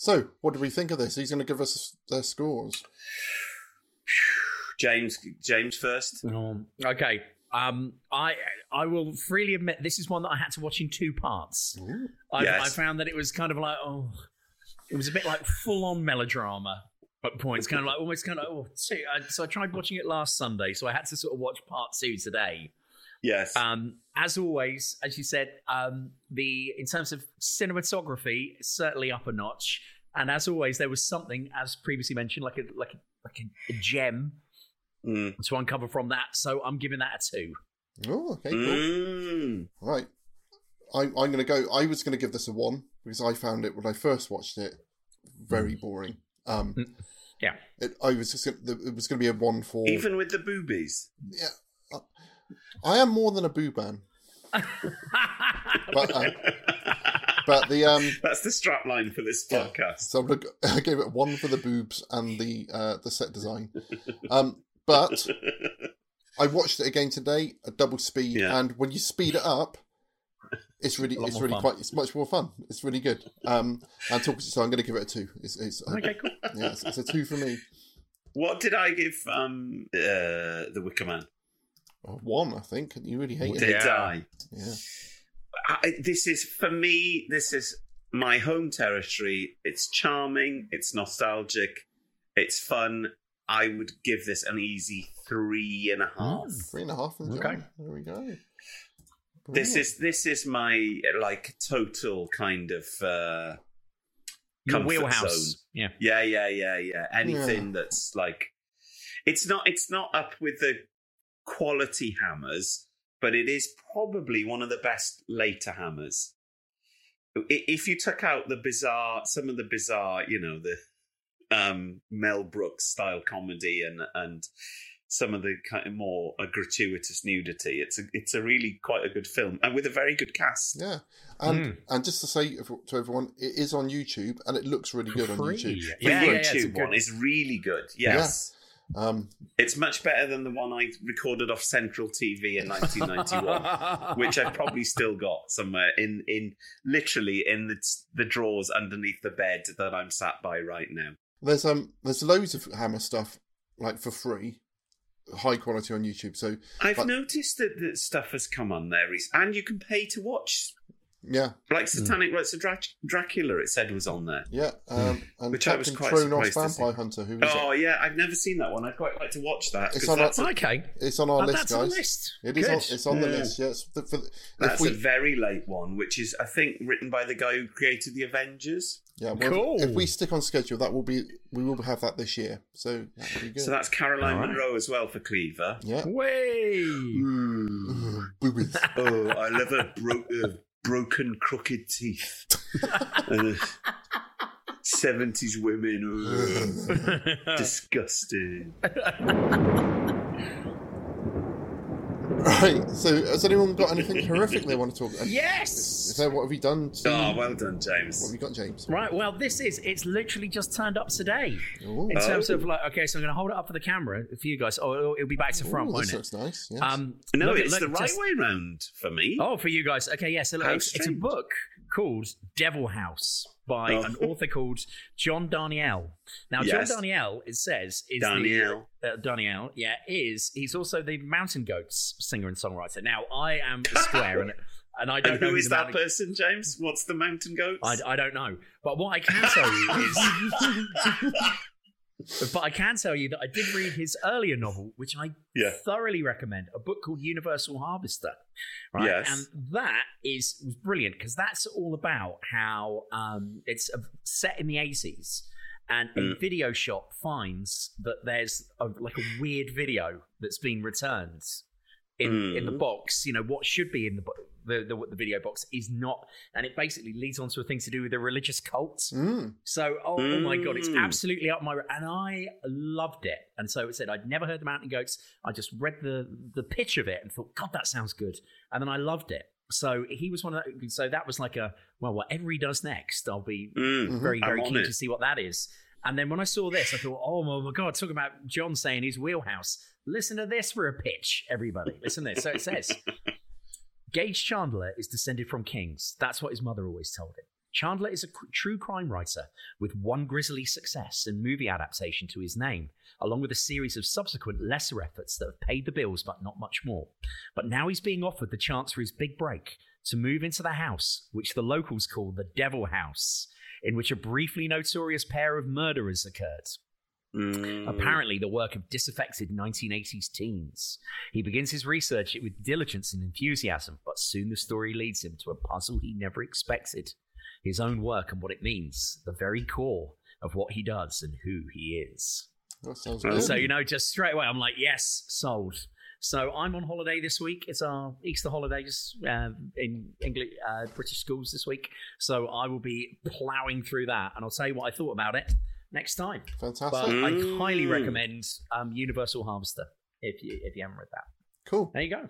So, what do we think of this? He's going to give us their scores. James, James first. Okay. Um, I I will freely admit this is one that I had to watch in two parts. I, Yes. I found that it was kind of like oh, it was a bit like full on melodrama at points, kind of like almost kind of oh. See, I, so I tried watching it last Sunday, so I had to sort of watch part two today. Yes. Um, as always, as you said, um, the in terms of cinematography, certainly up a notch. And as always, there was something, as previously mentioned, like a like a, like a, a gem Mm. to uncover from that. So I'm giving that a two. Oh, okay, cool. Mm. Right. I, I'm going to go. I was going to give this a one because I found it when I first watched it very boring. Um, yeah. It, I was just gonna, it was going to be a one for Even with the boobies. Yeah. I am more than a boob man. but, uh, but the um, That's the strap line for this podcast. so I'm gonna, go- I gave it one for the boobs and the uh, the set design. Um, but I watched it again today at double speed, and when you speed it up, it's really it's really fun. quite it's much more fun. It's really good. Um, and talk, so I'm going to give it a two. It's, it's Okay, cool. Yeah, it's, it's a two for me. What did I give um uh, the Wicker Man? One, I think. You really hated Did it. I? Yeah. I, this is for me. This is my home territory. It's charming. It's nostalgic. It's fun. I would give this an easy three and a half. Three and a half from Okay. There we go. This is this is my like total kind of uh Your comfort wheelhouse. zone. Yeah. Yeah, yeah, yeah, yeah. Anything that's like it's not it's not up with the quality hammers, but it is probably one of the best later hammers. If you took out the bizarre some of the bizarre, you know, the um Mel Brooks style comedy and and some of the kind of more uh, gratuitous nudity. It's a it's a really quite a good film and with a very good cast. Yeah, and Mm. and just to say to everyone, it is on YouTube and it looks really good on Free. YouTube. The YouTube one is really good. Yes. Yeah. Um, It's much better than the one I recorded off Central TV in 1991, which I've probably still got somewhere in in literally in the the drawers underneath the bed that I'm sat by right now. there's um there's loads of Hammer stuff like for free, high quality on YouTube. So I've like- noticed that, that stuff has come on there, and you can pay to watch. Yeah, Like Satanic Rites of Drac- Dracula, it said was on there. yeah, um, and Which I was Captain quite Kronos surprised to see. Vampire Hunter, who was Oh yeah, I've never seen that one. I'd quite like to watch that. It's on our- that's a- Okay. It's on our Oh, list, that's guys. on the list. It is. On, it's on the list. Yes. The, for, the- That's we, a very late one, which is I think written by the guy who created the Avengers. yeah. Well, if, if we stick on schedule, that will be we will have that this year. So that be good. So that's Caroline All right. Munro as well for Cleaver. Yeah. Way. Boobies. oh, I love her bro- uh, broken, crooked teeth. and, uh, 70s women. ugh. disgusting. Right. So has anyone got anything horrific they want to talk? about? Yes! Is there what have you done? To, Oh, well done, James. What have you got, James? Right, well, this is, it's literally just turned up today. Ooh. In terms Oh. of like, okay, so I'm going to hold it up for the camera for you guys. Oh, it'll, it'll be back to front, Ooh, won't this it? looks nice. Yes. Um, No, look at- it's look, the right just- way round for me. Oh, for you guys. Okay, yeah. So look, it's, it's a book called Devil House by Oh. an author called John Darnielle. Now, Yes. John Darnielle, it says, is Darnielle. The, uh, Darnielle, yeah, is he's also the Mountain Goats singer and songwriter. Now, I am square, and and I don't And know who is that Mountain- person, James? What's the Mountain Goats? I, I don't know. But what I can tell you is. but I can tell you that I did read his earlier novel, which I Yeah. thoroughly recommend, a book called Universal Harvester. Right? Yes. And that is was brilliant because that's all about how um, it's set in the 80s. And a Mm. video shop finds that there's a, like a weird video that's been returned in in the Mm. box. You know what should be in the bo- the, the the video box is not, and it basically leads on to a thing to do with a religious cult. Mm. So, oh, oh my god, it's Mm. absolutely up my and I loved it. And so it said I'd never heard the Mountain Goats. I just read the the pitch of it and thought, God, that sounds good. And then I loved it. So he was one of that. So that was like a well, whatever he does next, I'll be Mm, very very keen it. to see what that is. And then when I saw this, I thought, oh my god, talking about John saying his wheelhouse. Listen to this for a pitch, everybody. Listen to this. So it says. Gage Chandler is descended from kings. That's what his mother always told him. Chandler is a cr- true crime writer with one grisly success and movie adaptation to his name, along with a series of subsequent lesser efforts that have paid the bills but not much more. But now he's being offered the chance for his big break to move into the house, which the locals call the Devil House, in which a briefly notorious pair of murderers occurred. Mm. Apparently, the work of disaffected 1980s teens. He begins his research with diligence and enthusiasm, but soon the story leads him to a puzzle he never expected his own work and what it means, the very core of what he does and who he is. That sounds good. So, you know, just straight away, I'm like, yes, sold. So I'm on holiday this week. It's our Easter holidays uh, in English, uh, British schools this week. So I will be ploughing through that, and I'll tell you what I thought about it next time. Fantastic. But I highly Mm. recommend um, Universal Harvester if you if you haven't read that. Cool. There you go.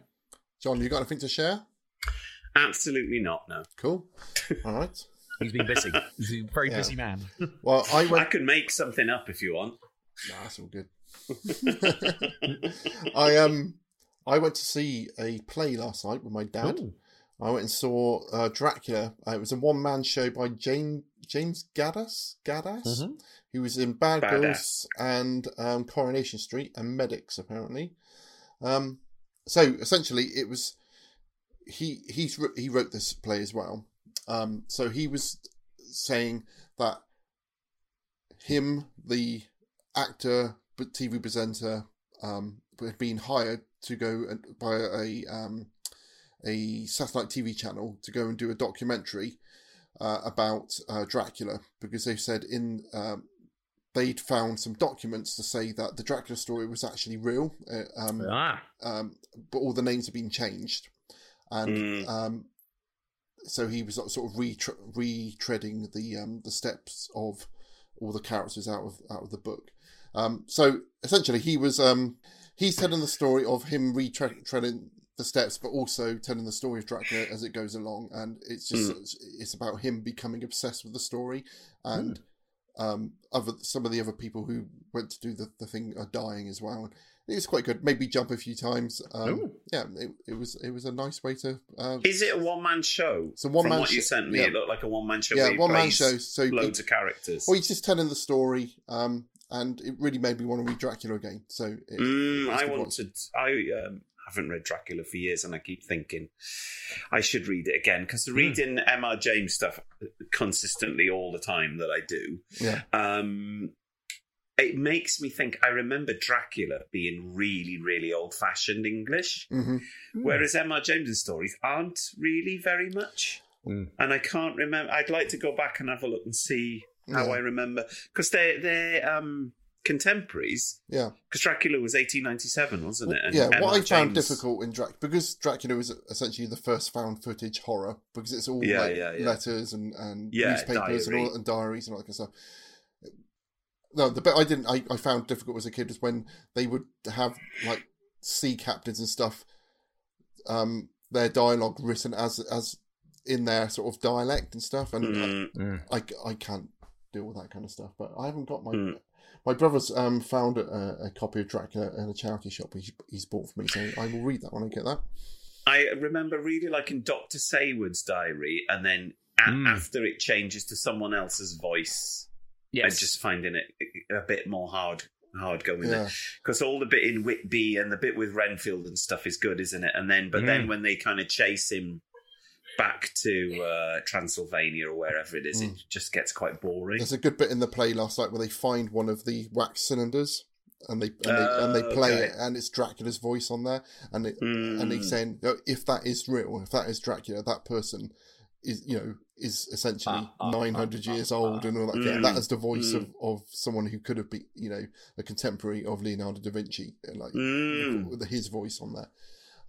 John, you got anything to share? Absolutely not, no. Cool. All right. He's been busy. He's a very Yeah. busy man. Well, I I could make something up if you want. Nah, that's all good. I um, I went to see a play last night with my dad. Ooh. I went and saw uh, Dracula. Uh, it was a one man show by Jane James Gaddas, Gaddas, Mhm. Who was in Bad Badass. Girls and um, Coronation Street and Medics, apparently. Um, so essentially, it was he he's he wrote this play as well. Um, so he was saying that him, the actor, but TV presenter, um, had been hired to go and, by a um, a satellite TV channel to go and do a documentary uh, about uh, Dracula because they said in um, they'd found some documents to say that the Dracula story was actually real, uh, um, Ah. um, but all the names have been changed, and Mm. um, so he was sort of retre- retreading the um, the steps of all the characters out of out of the book. Um, so essentially, he was um, he's telling the story of him retreading the steps, but also telling the story of Dracula as it goes along, and it's just Mm. it's about him becoming obsessed with the story, and um, other some of the other people who went to do the, the thing are dying as well. It was quite good. Maybe jump a few times. Um, yeah, it, it was it was a nice way to. Uh, Is it a one man show? It's a one From man what you show, sent me, yeah. it looked like a one man show. Yeah, one man show. So loads it- of characters. Well, he's just telling the story, um, and it really made me want to read Dracula again. So it, Mm, it's I a good wanted. I um, haven't read Dracula for years, and I keep thinking I should read it again because reading M.R. James stuff consistently all the time that I do, Yeah. um, it makes me think. I remember Dracula being really, really old fashioned English, Mhm. whereas M.R. James's stories aren't really very much. And I can't remember. I'd like to go back and have a look and see how Yeah. I remember because they're they're um, contemporaries. Yeah. Because Dracula was 1897, wasn't it? And yeah, M.R. what I found James- difficult in Dracula because Dracula was essentially the first found footage horror because it's all Yeah, like yeah, yeah. letters and, and Yeah, newspapers and, all, and diaries and all that kind of stuff. No, the bit I didn't I, I found difficult as a kid was when they would have like sea captains and stuff, um, their dialogue written as as in their sort of dialect and stuff, and Mm. I, I I can't deal with that kind of stuff. But I haven't got my Mm. My brother's um found a, a copy of Dracula in a charity shop he's, he's bought for me, so I will read that when I get that. I remember really in Doctor Seward's diary, and then a- after it changes to someone else's voice, yes. and Yes. just finding it a bit more hard hard going Yeah. because all the bit in Whitby and the bit with Renfield and stuff is good, isn't it? And then, but then Mm. when they kind of chase him back to uh, Transylvania or wherever it is, it just gets quite boring. There's a good bit in the play last night where they find one of the wax cylinders. And they and they, and they play okay. it, and it's Dracula's voice on there, and it, and Mm. he's saying, "Oh, if that is real, if that is Dracula, that person is you know is essentially nine hundred years old and all that. kind Mm. That is the voice Mm. of, of someone who could have been you know a contemporary of Leonardo da Vinci, like Mm. with his voice on there.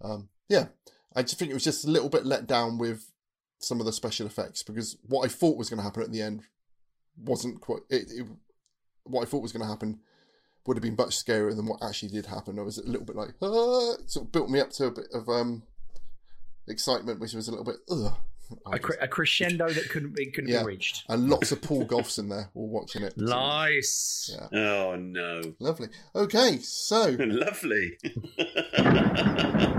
Um, yeah, I just think it was just a little bit let down with some of the special effects because what I thought was going to happen at the end wasn't quite. It, it, what I thought was going to happen would have been much scarier than what actually did happen. I was a little bit like, ah, it sort of built me up to a bit of um, excitement, which was a little bit, ugh. A, cre- a crescendo that couldn't be couldn't Yeah, be reached. and lots of Paul Goffs in there all watching it. Nice. Yeah, Oh no, lovely. Okay, so lovely.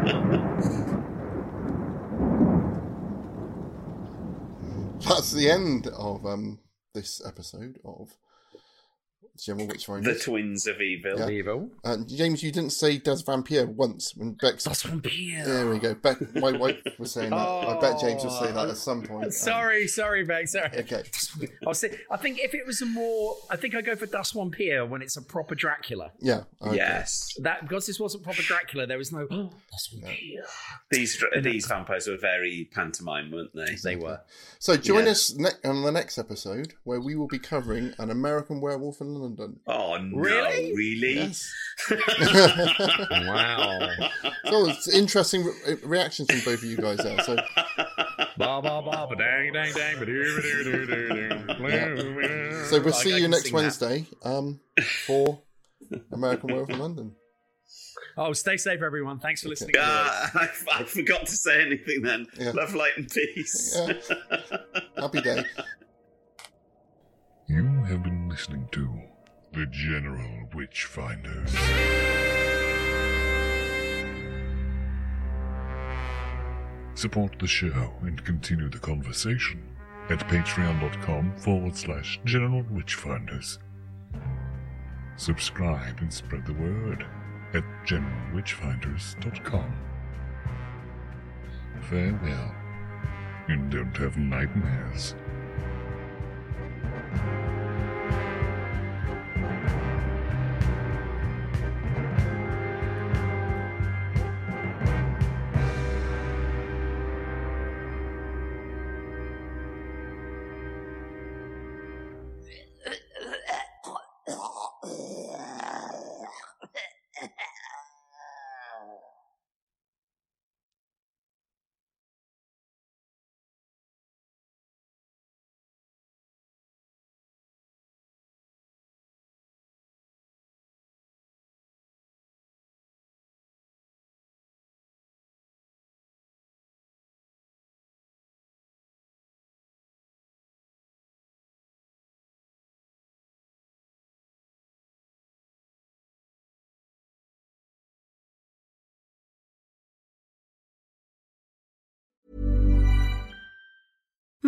that's the end of um this episode of General Witchfinders. the twins of evil. Yeah. Evil. And James, you didn't say Das Vampire once when Bex. Das Vampire. There we go. Beck, my wife was saying that. I bet James will say that at some point. Um, Sorry, sorry, Bex. Sorry. Okay. I, was thi- I think if it was a more, I think I go for Das Vampire when it's a proper Dracula. Yeah. okay. Yes, That because this wasn't proper Dracula, there was no Das Vampire. these these vampires were very pantomime, weren't they? They were. So join Yeah. us ne- on the next episode where we will be covering an American Werewolf in London. Oh no, Really? really? Yes. Wow. So it's interesting re- reactions from both of you guys there. So Ba ba ba ba dang dang dang ba doo doo doo doo doo. so we'll see I you can next. Wednesday um, for American Werewolf in London. Oh, stay safe, everyone. Thanks for listening. Ah, I, I forgot to say anything then. Yeah. Love, light, and peace. Yeah. Happy day. You have been listening to The General Witchfinders. Support the show and continue the conversation at patreon.com forward slash general witchfinders. Subscribe and spread the word at generalwitchfinders.com. Farewell, and don't have nightmares.